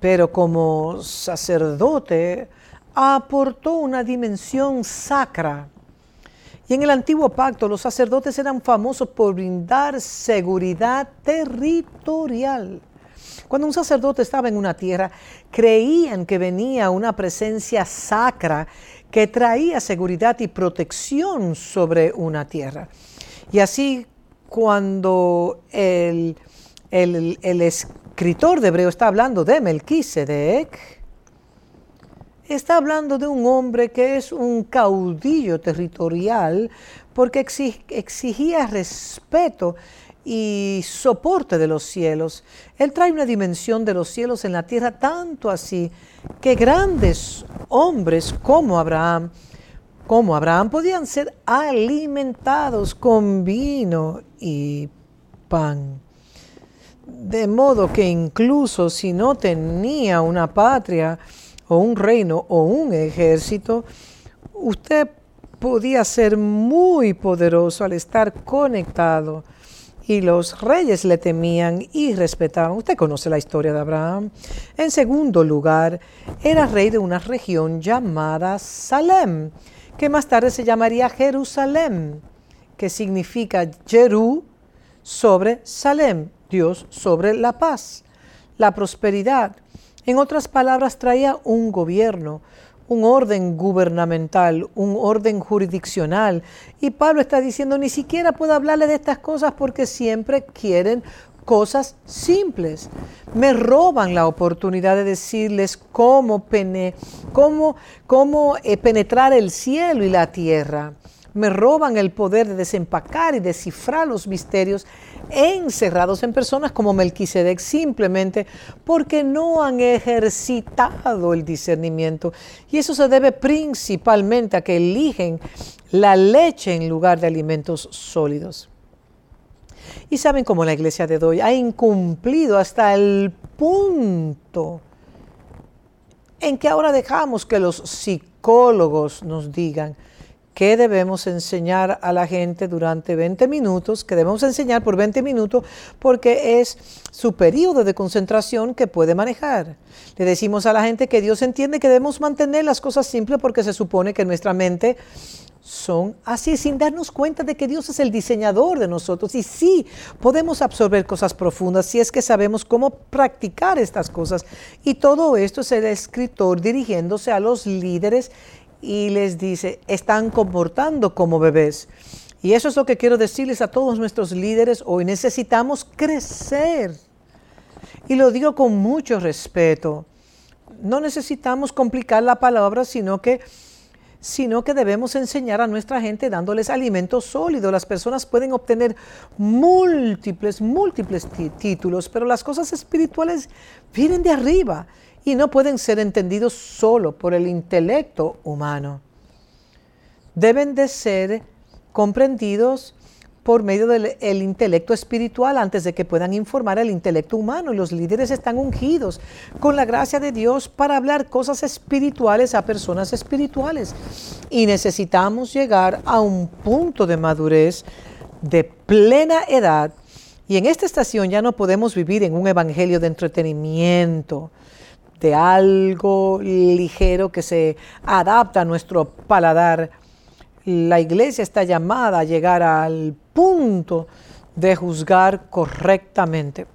Pero como sacerdote aportó una dimensión sacra y en el antiguo pacto los sacerdotes eran famosos por brindar seguridad territorial. Cuando un sacerdote estaba en una tierra, creían que venía una presencia sacra que traía seguridad y protección sobre una tierra. Y así cuando el, el escritor de Hebreo está hablando de Melquisedec, está hablando de un hombre que es un caudillo territorial porque exigía respeto y soporte de los cielos. Él trae una dimensión de los cielos en la tierra tanto así que grandes hombres como Abraham, como Abraham, podían ser alimentados con vino y pan. De modo que incluso si no tenía una patria o un reino o un ejército, usted podía ser muy poderoso al estar conectado y los reyes le temían y respetaban. Usted conoce la historia de Abraham. En segundo lugar, era rey de una región llamada Salem, que más tarde se llamaría Jerusalén, que significa Jerú sobre Salem, Dios sobre la paz, la prosperidad. En otras palabras, traía un gobierno, un orden gubernamental, un orden jurisdiccional. Y Pablo está diciendo, ni siquiera puedo hablarle de estas cosas porque siempre quieren cosas simples. Me roban la oportunidad de decirles cómo, cómo, eh, penetrar el cielo y la tierra me roban el poder de desempacar y descifrar los misterios encerrados en personas como Melquisedec simplemente porque no han ejercitado el discernimiento. Y eso se debe principalmente a que eligen la leche en lugar de alimentos sólidos. Y saben cómo la iglesia de hoy ha incumplido hasta el punto en que ahora dejamos que los psicólogos nos digan, ¿Qué debemos enseñar a la gente durante 20 minutos, que debemos enseñar por 20 minutos porque es su periodo de concentración que puede manejar. Le decimos a la gente que Dios entiende que debemos mantener las cosas simples porque se supone que nuestra mente son así, sin darnos cuenta de que Dios es el diseñador de nosotros. Y sí, podemos absorber cosas profundas si es que sabemos cómo practicar estas cosas. Y todo esto es el escritor dirigiéndose a los líderes y les dice, están comportando como bebés. Y eso es lo que quiero decirles a todos nuestros líderes hoy. Necesitamos crecer. Y lo digo con mucho respeto. No necesitamos complicar la palabra, sino que, sino que debemos enseñar a nuestra gente dándoles alimento sólido. Las personas pueden obtener múltiples, múltiples títulos, pero las cosas espirituales vienen de arriba y no pueden ser entendidos solo por el intelecto humano. Deben de ser comprendidos por medio del intelecto espiritual antes de que puedan informar al intelecto humano. Los líderes están ungidos con la gracia de Dios para hablar cosas espirituales a personas espirituales. Y necesitamos llegar a un punto de madurez de plena edad. Y en esta estación ya no podemos vivir en un evangelio de entretenimiento, de algo ligero que se adapta a nuestro paladar. La iglesia está llamada a llegar al punto de juzgar correctamente.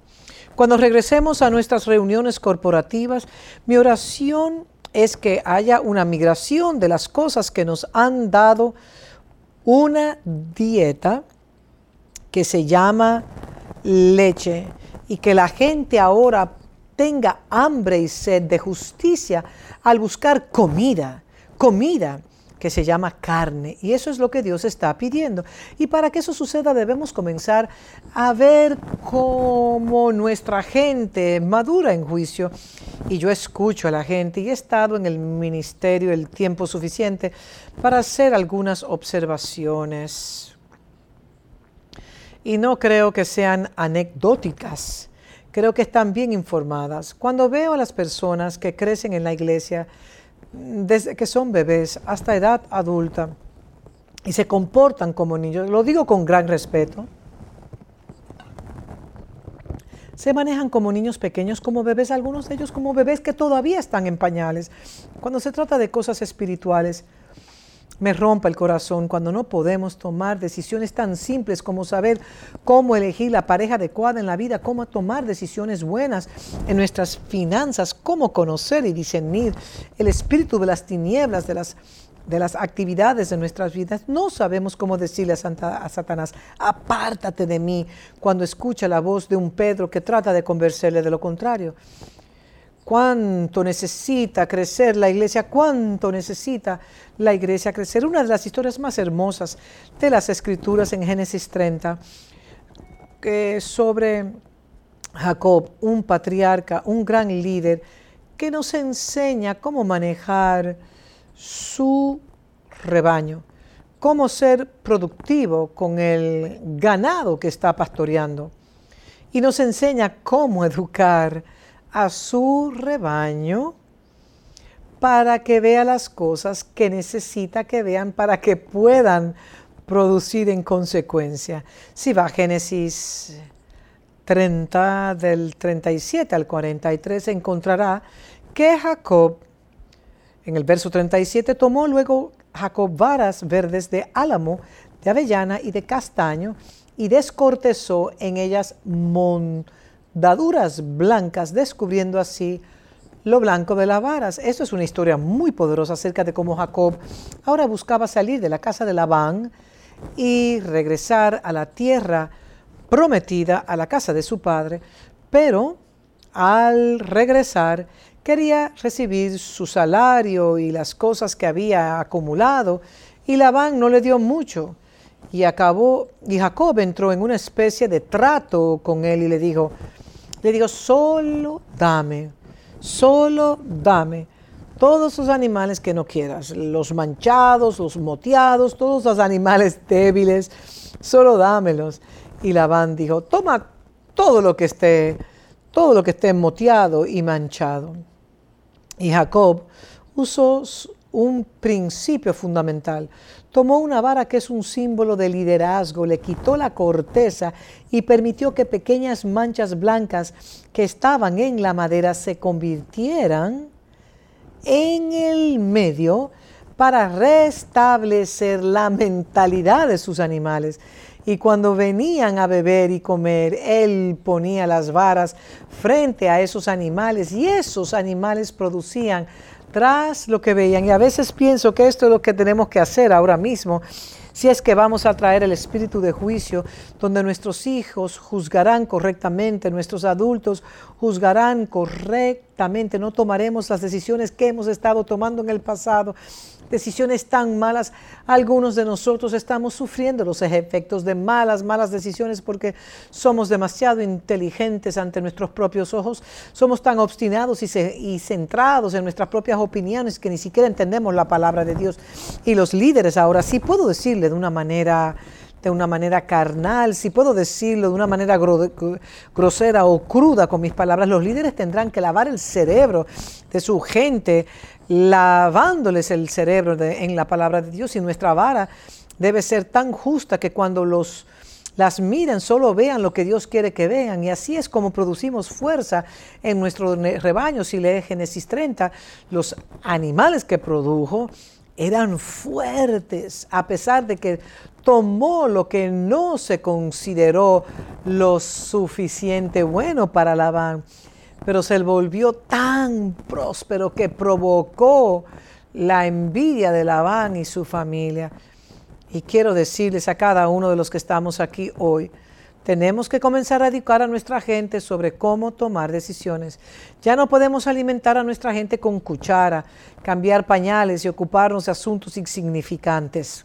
Cuando regresemos a nuestras reuniones corporativas, mi oración es que haya una migración de las cosas que nos han dado una dieta que se llama leche y que la gente ahora tenga hambre y sed de justicia al buscar comida, comida que se llama carne. Y eso es lo que Dios está pidiendo. Y para que eso suceda debemos comenzar a ver cómo nuestra gente madura en juicio. Y yo escucho a la gente y he estado en el ministerio el tiempo suficiente para hacer algunas observaciones. Y no creo que sean anecdóticas creo que están bien informadas. Cuando veo a las personas que crecen en la iglesia, desde que son bebés hasta edad adulta, y se comportan como niños, lo digo con gran respeto, se manejan como niños pequeños, como bebés, algunos de ellos como bebés que todavía están en pañales. Cuando se trata de cosas espirituales, me rompa el corazón cuando no podemos tomar decisiones tan simples como saber cómo elegir la pareja adecuada en la vida, cómo tomar decisiones buenas en nuestras finanzas, cómo conocer y discernir el espíritu de las tinieblas, de las, de las actividades de nuestras vidas. No sabemos cómo decirle a, a Satanás, apártate de mí, cuando escucha la voz de un Pedro que trata de convencerle de lo contrario cuánto necesita crecer la iglesia, cuánto necesita la iglesia crecer. Una de las historias más hermosas de las escrituras en Génesis 30, que sobre Jacob, un patriarca, un gran líder, que nos enseña cómo manejar su rebaño, cómo ser productivo con el ganado que está pastoreando. y nos enseña cómo educar a su rebaño para que vea las cosas que necesita que vean para que puedan producir en consecuencia. Si va a Génesis 30 del 37 al 43 encontrará que Jacob, en el verso 37, tomó luego Jacob varas verdes de álamo, de avellana y de castaño, y descortezó en ellas mondaduras blancas, descubriendo así lo blanco de las varas. Esto es una historia muy poderosa acerca de cómo Jacob ahora buscaba salir de la casa de Labán y regresar a la tierra prometida, a la casa de su padre, pero al regresar quería recibir su salario y las cosas que había acumulado y Labán no le dio mucho y acabó y Jacob entró en una especie de trato con él y le dijo le digo solo dame solo dame todos los animales que no quieras los manchados los moteados todos los animales débiles solo dámelos y Labán dijo toma todo lo que esté todo lo que esté moteado y manchado y Jacob usó un principio fundamental. Tomó una vara que es un símbolo de liderazgo, le quitó la corteza y permitió que pequeñas manchas blancas que estaban en la madera se convirtieran en el medio para restablecer la mentalidad de sus animales. Y cuando venían a beber y comer, él ponía las varas frente a esos animales y esos animales producían tras lo que veían. Y a veces pienso que esto es lo que tenemos que hacer ahora mismo si es que vamos a traer el espíritu de juicio, donde nuestros hijos juzgarán correctamente, nuestros adultos juzgarán correctamente, no tomaremos las decisiones que hemos estado tomando en el pasado, decisiones tan malas. Algunos de nosotros estamos sufriendo los efectos de malas, malas decisiones porque somos demasiado inteligentes ante nuestros propios ojos, somos tan obstinados y, centrados en nuestras propias opiniones que ni siquiera entendemos la palabra de Dios. Y los líderes ahora sí puedo decirle de una manera de una manera carnal, si puedo decirlo de una manera grosera o cruda con mis palabras, los líderes tendrán que lavar el cerebro de su gente lavándoles el cerebro en la palabra de Dios y nuestra vara debe ser tan justa que cuando los las miren, solo vean lo que Dios quiere que vean. Y así es como producimos fuerza en nuestro rebaño. Si lee Génesis 30, los animales que produjo eran fuertes, a pesar de que tomó lo que no se consideró lo suficiente bueno para Labán pero se volvió tan próspero que provocó la envidia de Labán y su familia. Y quiero decirles a cada uno de los que estamos aquí hoy, tenemos que comenzar a educar a nuestra gente sobre cómo tomar decisiones. Ya no podemos alimentar a nuestra gente con cuchara, cambiar pañales y ocuparnos de asuntos insignificantes.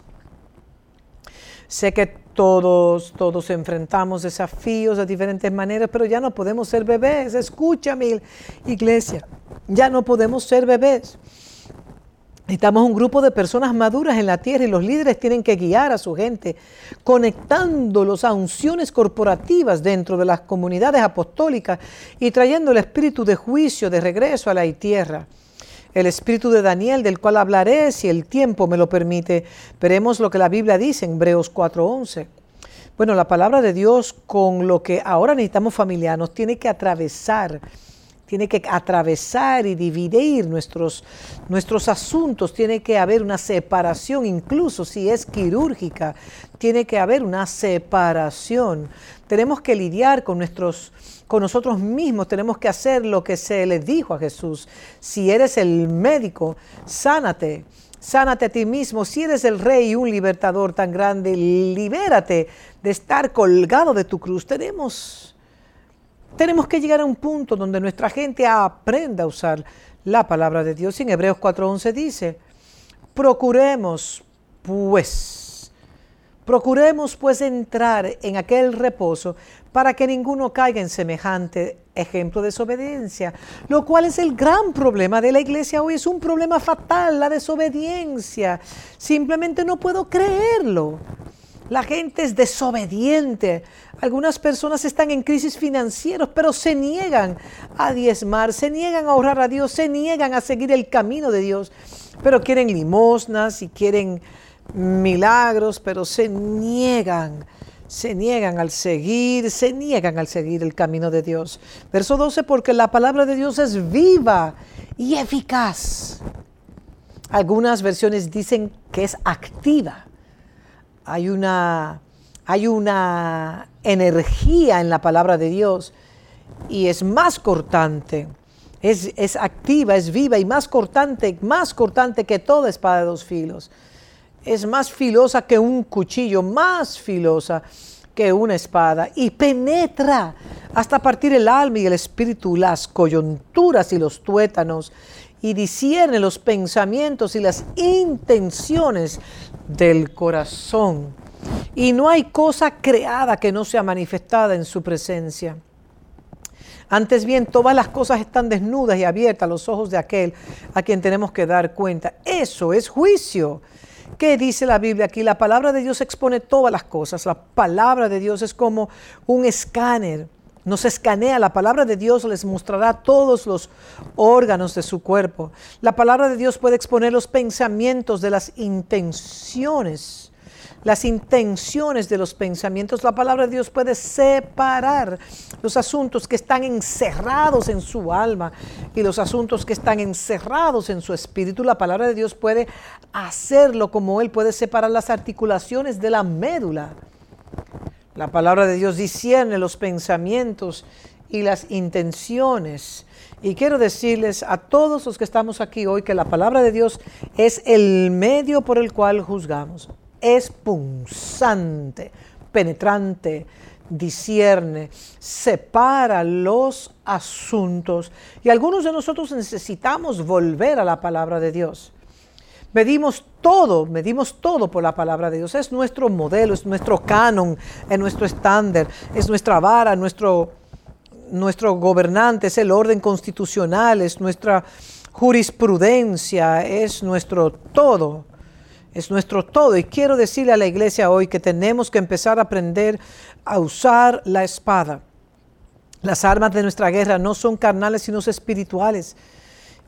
Sé que todos, todos enfrentamos desafíos de diferentes maneras, pero ya no podemos ser bebés. Escúchame, iglesia, ya no podemos ser bebés. Necesitamos un grupo de personas maduras en la tierra y los líderes tienen que guiar a su gente, conectándolos a unciones corporativas dentro de las comunidades apostólicas y trayendo el espíritu de juicio de regreso a la tierra el espíritu de Daniel, del cual hablaré si el tiempo me lo permite. Veremos lo que la Biblia dice en Hebreos 4:11. Bueno, la palabra de Dios con lo que ahora necesitamos familianos tiene que atravesar tiene que atravesar y dividir nuestros, nuestros asuntos, tiene que haber una separación, incluso si es quirúrgica, tiene que haber una separación. Tenemos que lidiar con nuestros con nosotros mismos tenemos que hacer lo que se le dijo a Jesús. Si eres el médico, sánate. Sánate a ti mismo. Si eres el rey y un libertador tan grande, libérate de estar colgado de tu cruz. Tenemos, tenemos que llegar a un punto donde nuestra gente aprenda a usar la palabra de Dios. En Hebreos 4:11 dice, procuremos pues Procuremos pues entrar en aquel reposo para que ninguno caiga en semejante ejemplo de desobediencia, lo cual es el gran problema de la iglesia hoy, es un problema fatal, la desobediencia. Simplemente no puedo creerlo. La gente es desobediente. Algunas personas están en crisis financieros, pero se niegan a diezmar, se niegan a ahorrar a Dios, se niegan a seguir el camino de Dios, pero quieren limosnas y quieren milagros, pero se niegan se niegan al seguir, se niegan al seguir el camino de Dios. Verso 12, porque la palabra de Dios es viva y eficaz. Algunas versiones dicen que es activa. Hay una, hay una energía en la palabra de Dios y es más cortante. Es, es, activa, es viva y más cortante, más cortante que toda espada de dos filos es más filosa que un cuchillo, más filosa que una espada, y penetra hasta partir el alma y el espíritu, las coyunturas y los tuétanos, y discierne los pensamientos y las intenciones del corazón. Y no hay cosa creada que no sea manifestada en su presencia. Antes bien, todas las cosas están desnudas y abiertas a los ojos de aquel a quien tenemos que dar cuenta. Eso es juicio. ¿Qué dice la Biblia aquí? La palabra de Dios expone todas las cosas. La palabra de Dios es como un escáner. Nos escanea. La palabra de Dios les mostrará todos los órganos de su cuerpo. La palabra de Dios puede exponer los pensamientos de las intenciones las intenciones de los pensamientos. La palabra de Dios puede separar los asuntos que están encerrados en su alma y los asuntos que están encerrados en su espíritu. La palabra de Dios puede hacerlo como Él puede separar las articulaciones de la médula. La palabra de Dios discierne los pensamientos y las intenciones. Y quiero decirles a todos los que estamos aquí hoy que la palabra de Dios es el medio por el cual juzgamos es punzante, penetrante, discierne, separa los asuntos. Y algunos de nosotros necesitamos volver a la palabra de Dios. Medimos todo, medimos todo por la palabra de Dios. Es nuestro modelo, es nuestro canon, es nuestro estándar, es nuestra vara, nuestro, nuestro gobernante, es el orden constitucional, es nuestra jurisprudencia, es nuestro todo es nuestro todo. Y quiero decirle a la iglesia hoy que tenemos que empezar a aprender a usar la espada. Las armas de nuestra guerra no son carnales, sino espirituales.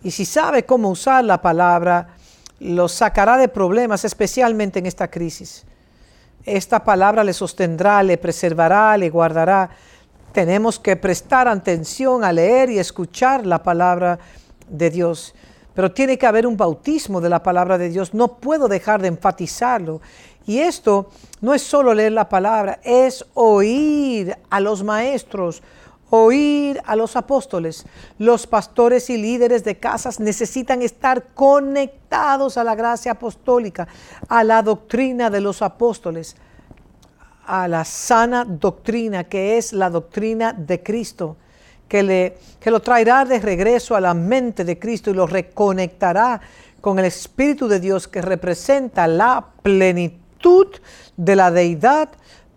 Y si sabe cómo usar la palabra, lo sacará de problemas, especialmente en esta crisis. Esta palabra le sostendrá, le preservará, le guardará. Tenemos que prestar atención a leer y escuchar la palabra de Dios. Pero tiene que haber un bautismo de la palabra de Dios. No puedo dejar de enfatizarlo. Y esto no es solo leer la palabra, es oír a los maestros, oír a los apóstoles. Los pastores y líderes de casas necesitan estar conectados a la gracia apostólica, a la doctrina de los apóstoles, a la sana doctrina que es la doctrina de Cristo que, le, que lo traerá de regreso a la mente de Cristo y lo reconectará con el Espíritu de Dios que representa la plenitud de la deidad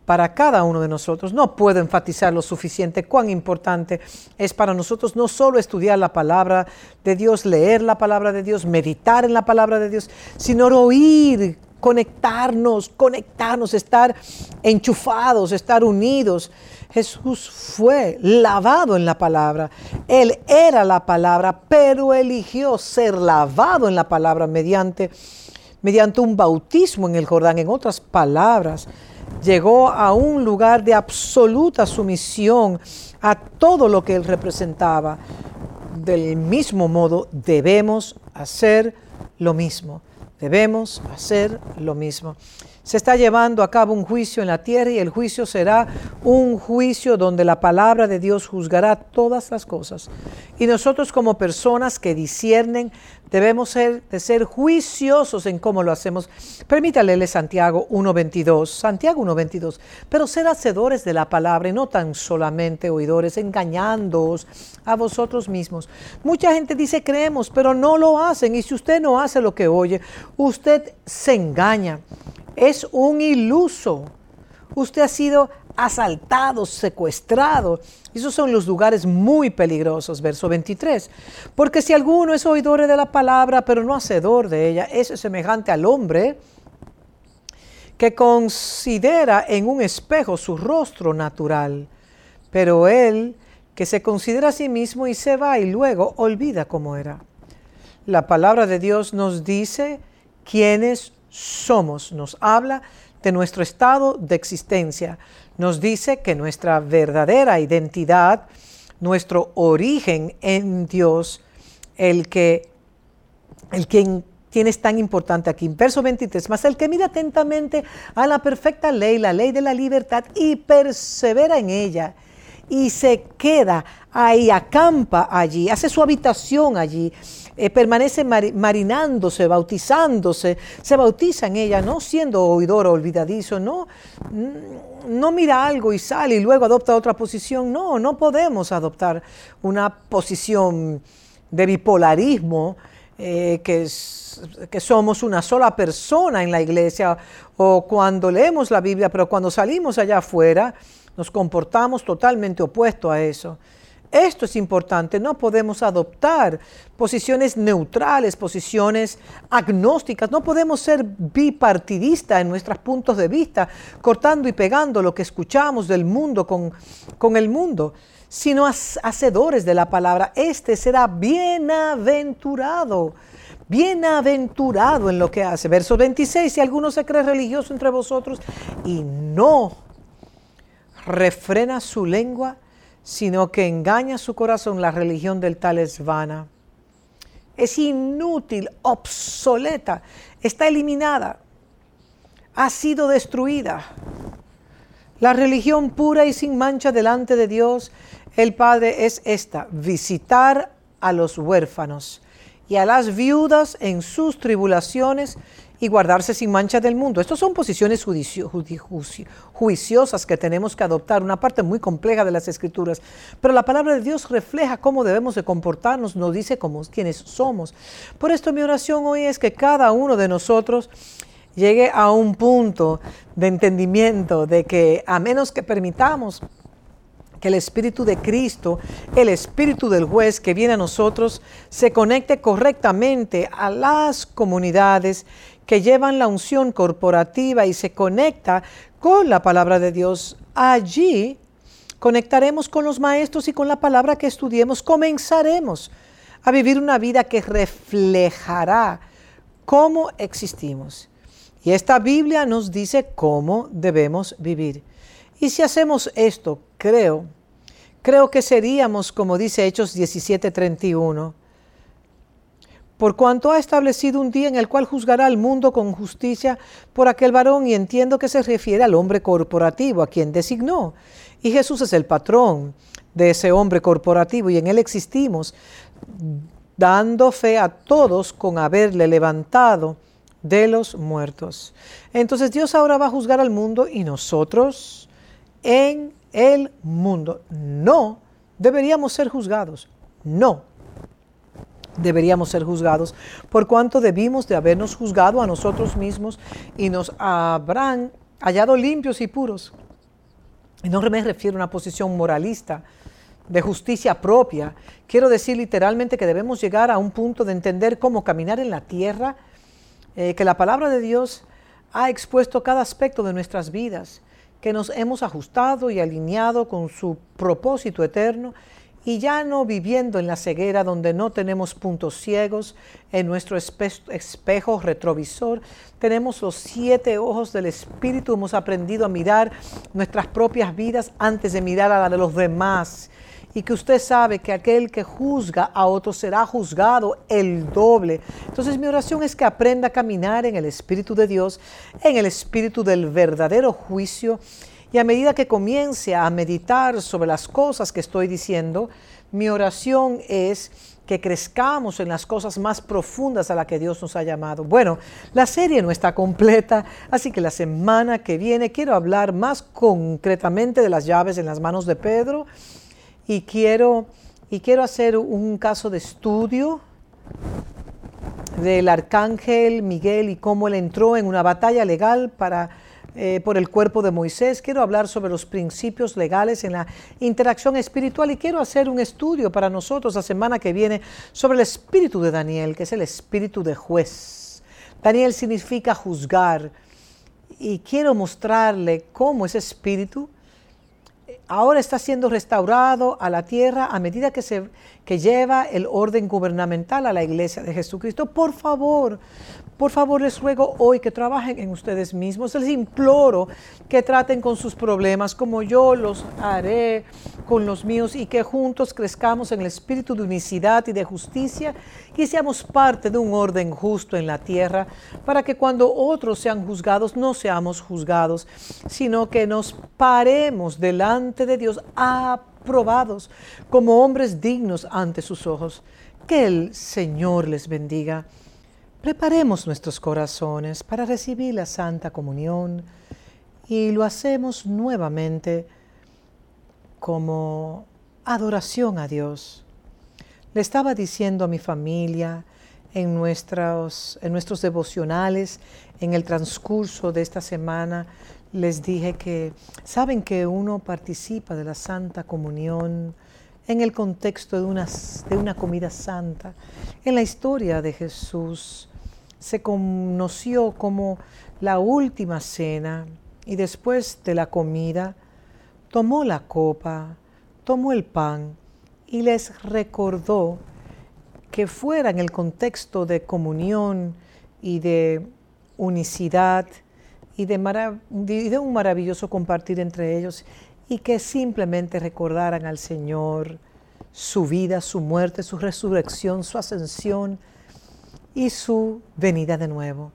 para cada uno de nosotros. No puedo enfatizar lo suficiente cuán importante es para nosotros no solo estudiar la palabra de Dios, leer la palabra de Dios, meditar en la palabra de Dios, sino oír, conectarnos, conectarnos, estar enchufados, estar unidos Jesús fue lavado en la palabra. Él era la palabra, pero eligió ser lavado en la palabra mediante, mediante un bautismo en el Jordán. En otras palabras, llegó a un lugar de absoluta sumisión a todo lo que él representaba. Del mismo modo, debemos hacer lo mismo. Debemos hacer lo mismo se está llevando a cabo un juicio en la tierra y el juicio será un juicio donde la palabra de Dios juzgará todas las cosas. Y nosotros como personas que disciernen debemos ser, de ser juiciosos en cómo lo hacemos. Permítale Santiago 1.22, Santiago 1.22, pero ser hacedores de la palabra y no tan solamente oidores, engañándoos a vosotros mismos. Mucha gente dice creemos, pero no lo hacen y si usted no hace lo que oye, usted se engaña es un iluso. Usted ha sido asaltado, secuestrado. Esos son los lugares muy peligrosos, verso 23. Porque si alguno es oidor de la palabra, pero no hacedor de ella, es semejante al hombre que considera en un espejo su rostro natural, pero él que se considera a sí mismo y se va y luego olvida cómo era. La palabra de Dios nos dice quiénes somos, nos habla de nuestro estado de existencia, nos dice que nuestra verdadera identidad, nuestro origen en Dios, el que el quien tienes tan importante aquí. Verso 23, más el que mira atentamente a la perfecta ley, la ley de la libertad, y persevera en ella, y se queda ahí, acampa allí, hace su habitación allí, eh, permanece marinándose, bautizándose, se bautiza en ella, no siendo oidor olvidadizo, no, no mira algo y sale y luego adopta otra posición, no, no podemos adoptar una posición de bipolarismo eh, que, que somos una sola persona en la iglesia o cuando leemos la Biblia, pero cuando salimos allá afuera nos comportamos totalmente opuesto a eso. Esto es importante, no podemos adoptar posiciones neutrales, posiciones agnósticas, no podemos ser bipartidistas en nuestros puntos de vista, cortando y pegando lo que escuchamos del mundo con, con el mundo sino hacedores de la palabra. Este será bienaventurado. Bienaventurado en lo que hace. Verso 26, si alguno se cree religioso entre vosotros y no refrena su lengua, sino que engaña su corazón, la religión del tal es vana. Es inútil, obsoleta, está eliminada, ha sido destruida. La religión pura y sin mancha delante de Dios el Padre es esta, visitar a los huérfanos y a las viudas en sus tribulaciones y guardarse sin mancha del mundo. Estas son posiciones juiciosas que tenemos que adoptar, una parte muy compleja de las escrituras, pero la palabra de Dios refleja cómo debemos de comportarnos, nos dice cómo, quiénes somos. Por esto mi oración hoy es que cada uno de nosotros llegue a un punto de entendimiento de que a menos que permitamos que el Espíritu de Cristo, el Espíritu del juez que viene a nosotros, se conecte correctamente a las comunidades que llevan la unción corporativa y se conecta con la palabra de Dios. Allí conectaremos con los maestros y con la palabra que estudiemos. Comenzaremos a vivir una vida que reflejará cómo existimos. Y esta Biblia nos dice cómo debemos vivir. Y si hacemos esto, creo, creo que seríamos, como dice Hechos 17:31, por cuanto ha establecido un día en el cual juzgará al mundo con justicia por aquel varón, y entiendo que se refiere al hombre corporativo, a quien designó. Y Jesús es el patrón de ese hombre corporativo, y en él existimos, dando fe a todos con haberle levantado de los muertos. Entonces Dios ahora va a juzgar al mundo y nosotros en el mundo. No deberíamos ser juzgados. No deberíamos ser juzgados por cuanto debimos de habernos juzgado a nosotros mismos y nos habrán hallado limpios y puros. Y no me refiero a una posición moralista de justicia propia. Quiero decir literalmente que debemos llegar a un punto de entender cómo caminar en la tierra, eh, que la palabra de Dios ha expuesto cada aspecto de nuestras vidas que nos hemos ajustado y alineado con su propósito eterno y ya no viviendo en la ceguera donde no tenemos puntos ciegos. En nuestro espejo retrovisor, tenemos los siete ojos del Espíritu, hemos aprendido a mirar nuestras propias vidas antes de mirar a la de los demás. Y que usted sabe que aquel que juzga a otro será juzgado el doble. Entonces mi oración es que aprenda a caminar en el Espíritu de Dios, en el Espíritu del verdadero juicio y a medida que comience a meditar sobre las cosas que estoy diciendo, mi oración es que crezcamos en las cosas más profundas a las que Dios nos ha llamado. Bueno, la serie no está completa, así que la semana que viene quiero hablar más concretamente de las llaves en las manos de Pedro y quiero, y quiero hacer un caso de estudio del arcángel Miguel y cómo él entró en una batalla legal para eh, por el cuerpo de Moisés, quiero hablar sobre los principios legales en la interacción espiritual y quiero hacer un estudio para nosotros la semana que viene sobre el espíritu de Daniel, que es el espíritu de juez. Daniel significa juzgar y quiero mostrarle cómo ese espíritu ahora está siendo restaurado a la tierra a medida que, se, que lleva el orden gubernamental a la iglesia de Jesucristo. Por favor, por favor, les ruego hoy que trabajen en ustedes mismos. Les imploro que traten con sus problemas como yo los haré con los míos y que juntos crezcamos en el espíritu de unicidad y de justicia y seamos parte de un orden justo en la tierra para que cuando otros sean juzgados no seamos juzgados, sino que nos paremos delante de Dios aprobados como hombres dignos ante sus ojos. Que el Señor les bendiga. Preparemos nuestros corazones para recibir la Santa Comunión y lo hacemos nuevamente como adoración a Dios. Le estaba diciendo a mi familia en nuestros, en nuestros devocionales, en el transcurso de esta semana, les dije que saben que uno participa de la Santa Comunión en el contexto de una, de una comida santa. En la historia de Jesús, se conoció como la última cena y después de la comida tomó la copa, tomó el pan y les recordó que fuera en el contexto de comunión y de unicidad y de, un maravilloso compartir entre ellos y que simplemente recordaran al Señor su vida, su muerte, su resurrección, su ascensión, y su venida de nuevo.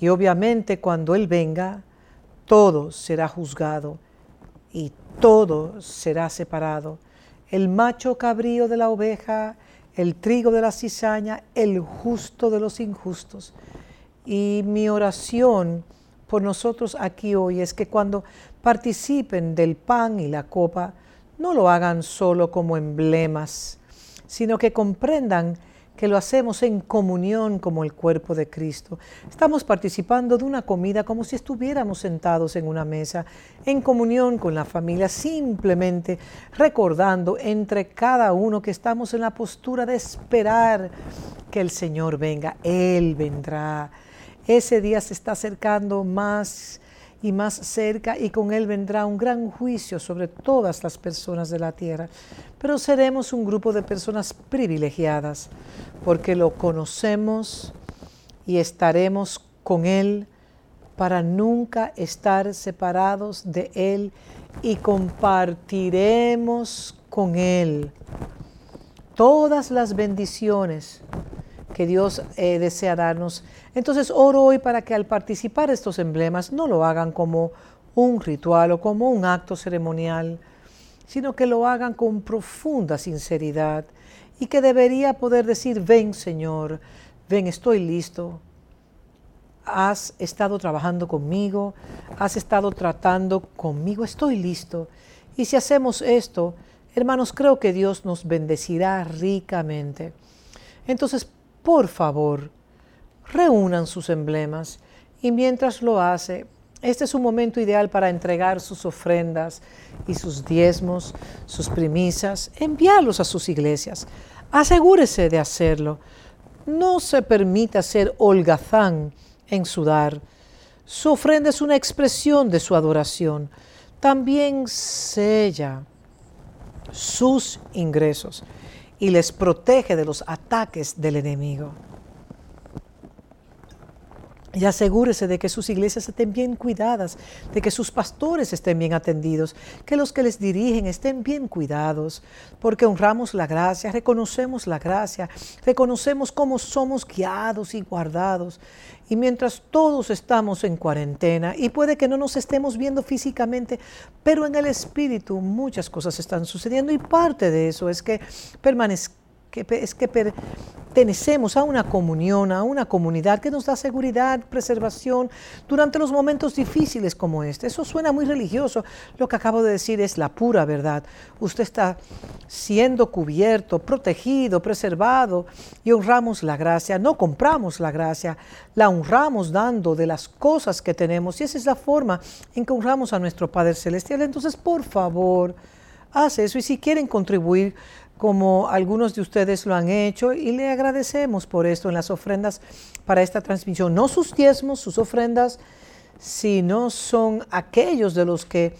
Y obviamente cuando Él venga, todo será juzgado y todo será separado. El macho cabrío de la oveja, el trigo de la cizaña, el justo de los injustos. Y mi oración por nosotros aquí hoy es que cuando participen del pan y la copa, no lo hagan solo como emblemas, sino que comprendan que lo hacemos en comunión como el cuerpo de Cristo. Estamos participando de una comida como si estuviéramos sentados en una mesa, en comunión con la familia, simplemente recordando entre cada uno que estamos en la postura de esperar que el Señor venga. Él vendrá. Ese día se está acercando más y más cerca y con Él vendrá un gran juicio sobre todas las personas de la tierra. Pero seremos un grupo de personas privilegiadas porque lo conocemos y estaremos con Él para nunca estar separados de Él y compartiremos con Él todas las bendiciones que Dios eh, desea darnos. Entonces oro hoy para que al participar estos emblemas no lo hagan como un ritual o como un acto ceremonial, sino que lo hagan con profunda sinceridad y que debería poder decir, ven Señor, ven, estoy listo. Has estado trabajando conmigo, has estado tratando conmigo, estoy listo. Y si hacemos esto, hermanos, creo que Dios nos bendecirá ricamente. Entonces, por favor, reúnan sus emblemas y mientras lo hace, este es un momento ideal para entregar sus ofrendas y sus diezmos, sus primisas, enviarlos a sus iglesias. Asegúrese de hacerlo. No se permita ser holgazán en su dar. Su ofrenda es una expresión de su adoración. También sella sus ingresos y les protege de los ataques del enemigo. Y asegúrese de que sus iglesias estén bien cuidadas, de que sus pastores estén bien atendidos, que los que les dirigen estén bien cuidados, porque honramos la gracia, reconocemos la gracia, reconocemos cómo somos guiados y guardados. Y mientras todos estamos en cuarentena, y puede que no nos estemos viendo físicamente, pero en el espíritu muchas cosas están sucediendo y parte de eso es que permanezcamos es que pertenecemos a una comunión, a una comunidad que nos da seguridad, preservación durante los momentos difíciles como este. Eso suena muy religioso. Lo que acabo de decir es la pura verdad. Usted está siendo cubierto, protegido, preservado y honramos la gracia. No compramos la gracia, la honramos dando de las cosas que tenemos y esa es la forma en que honramos a nuestro Padre Celestial. Entonces, por favor, hace eso y si quieren contribuir como algunos de ustedes lo han hecho y le agradecemos por esto en las ofrendas para esta transmisión. No sus diezmos, sus ofrendas, si no son aquellos de los que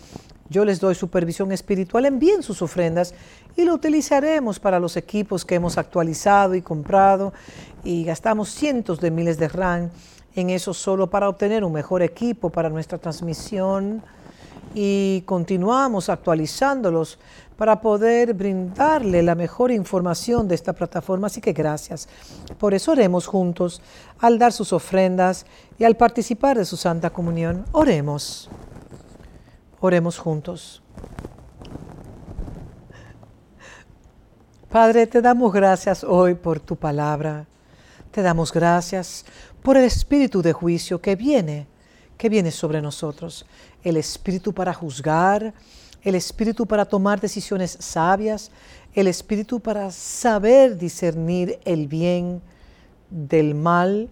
yo les doy supervisión espiritual, envíen sus ofrendas y lo utilizaremos para los equipos que hemos actualizado y comprado y gastamos cientos de miles de RAN en eso solo para obtener un mejor equipo para nuestra transmisión y continuamos actualizándolos para poder brindarle la mejor información de esta plataforma. Así que gracias. Por eso oremos juntos al dar sus ofrendas y al participar de su Santa Comunión. Oremos. Oremos juntos. Padre, te damos gracias hoy por tu palabra. Te damos gracias por el espíritu de juicio que viene, que viene sobre nosotros. El espíritu para juzgar, el espíritu para tomar decisiones sabias, el espíritu para saber discernir el bien del mal,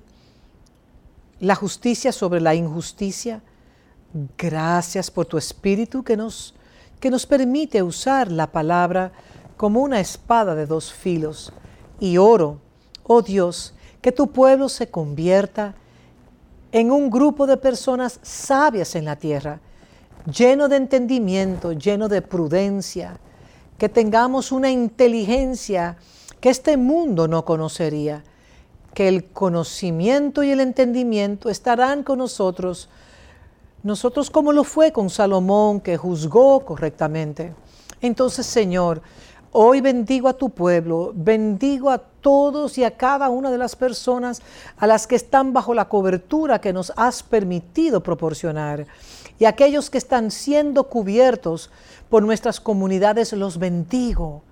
la justicia sobre la injusticia. Gracias por tu espíritu que nos, que nos permite usar la palabra como una espada de dos filos. Y oro, oh Dios, que tu pueblo se convierta en un grupo de personas sabias en la tierra, lleno de entendimiento, lleno de prudencia, que tengamos una inteligencia que este mundo no conocería, que el conocimiento y el entendimiento estarán con nosotros, nosotros como lo fue con Salomón, que juzgó correctamente. Entonces, Señor, Hoy bendigo a tu pueblo, bendigo a todos y a cada una de las personas a las que están bajo la cobertura que nos has permitido proporcionar. Y aquellos que están siendo cubiertos por nuestras comunidades, los bendigo.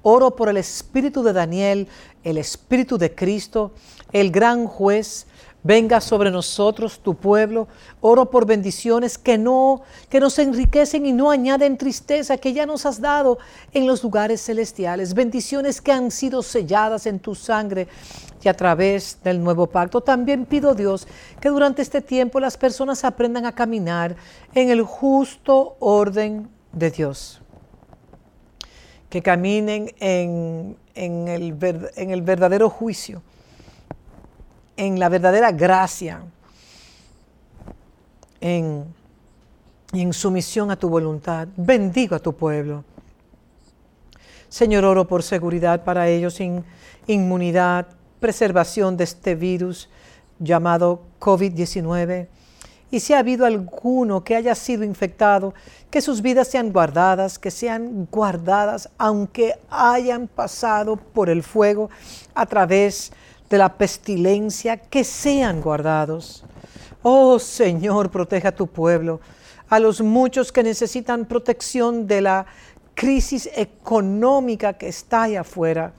Oro por el espíritu de Daniel, el espíritu de Cristo, el gran juez, venga sobre nosotros, tu pueblo. Oro por bendiciones que no, que nos enriquecen y no añaden tristeza que ya nos has dado en los lugares celestiales. Bendiciones que han sido selladas en tu sangre y a través del nuevo pacto. También pido Dios que durante este tiempo las personas aprendan a caminar en el justo orden de Dios. Que caminen en, en, el, en el verdadero juicio en la verdadera gracia, en, en sumisión a tu voluntad. Bendigo a tu pueblo. Señor, oro por seguridad para ellos, sin inmunidad, preservación de este virus llamado COVID-19. Y si ha habido alguno que haya sido infectado, que sus vidas sean guardadas, que sean guardadas, aunque hayan pasado por el fuego a través de la pestilencia, que sean guardados. Oh Señor, proteja a tu pueblo, a los muchos que necesitan protección de la crisis económica que está allá afuera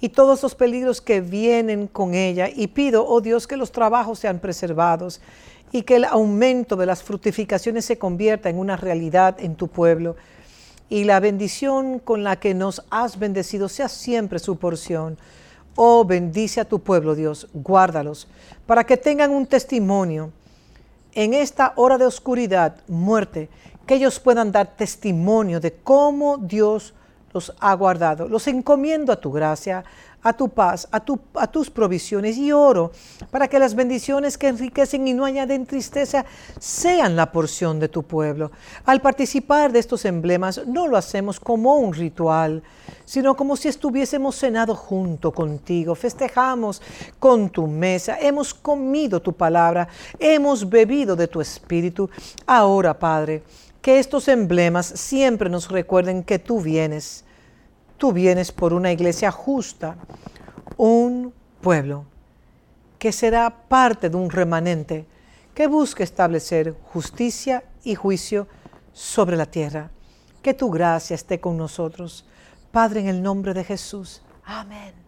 y todos los peligros que vienen con ella. Y pido, oh Dios, que los trabajos sean preservados y que el aumento de las fructificaciones se convierta en una realidad en tu pueblo. Y la bendición con la que nos has bendecido sea siempre su porción. Oh, bendice a tu pueblo, Dios, guárdalos, para que tengan un testimonio en esta hora de oscuridad, muerte, que ellos puedan dar testimonio de cómo Dios los ha guardado. Los encomiendo a tu gracia, a tu paz, a, a tus provisiones y oro para que las bendiciones que enriquecen y no añaden tristeza sean la porción de tu pueblo. Al participar de estos emblemas no lo hacemos como un ritual, sino como si estuviésemos cenado junto contigo, festejamos con tu mesa, hemos comido tu palabra, hemos bebido de tu espíritu. Ahora, Padre, que estos emblemas siempre nos recuerden que tú vienes tú vienes por una iglesia justa, un pueblo que será parte de un remanente que busque establecer justicia y juicio sobre la tierra. Que tu gracia esté con nosotros. Padre, en el nombre de Jesús. Amén.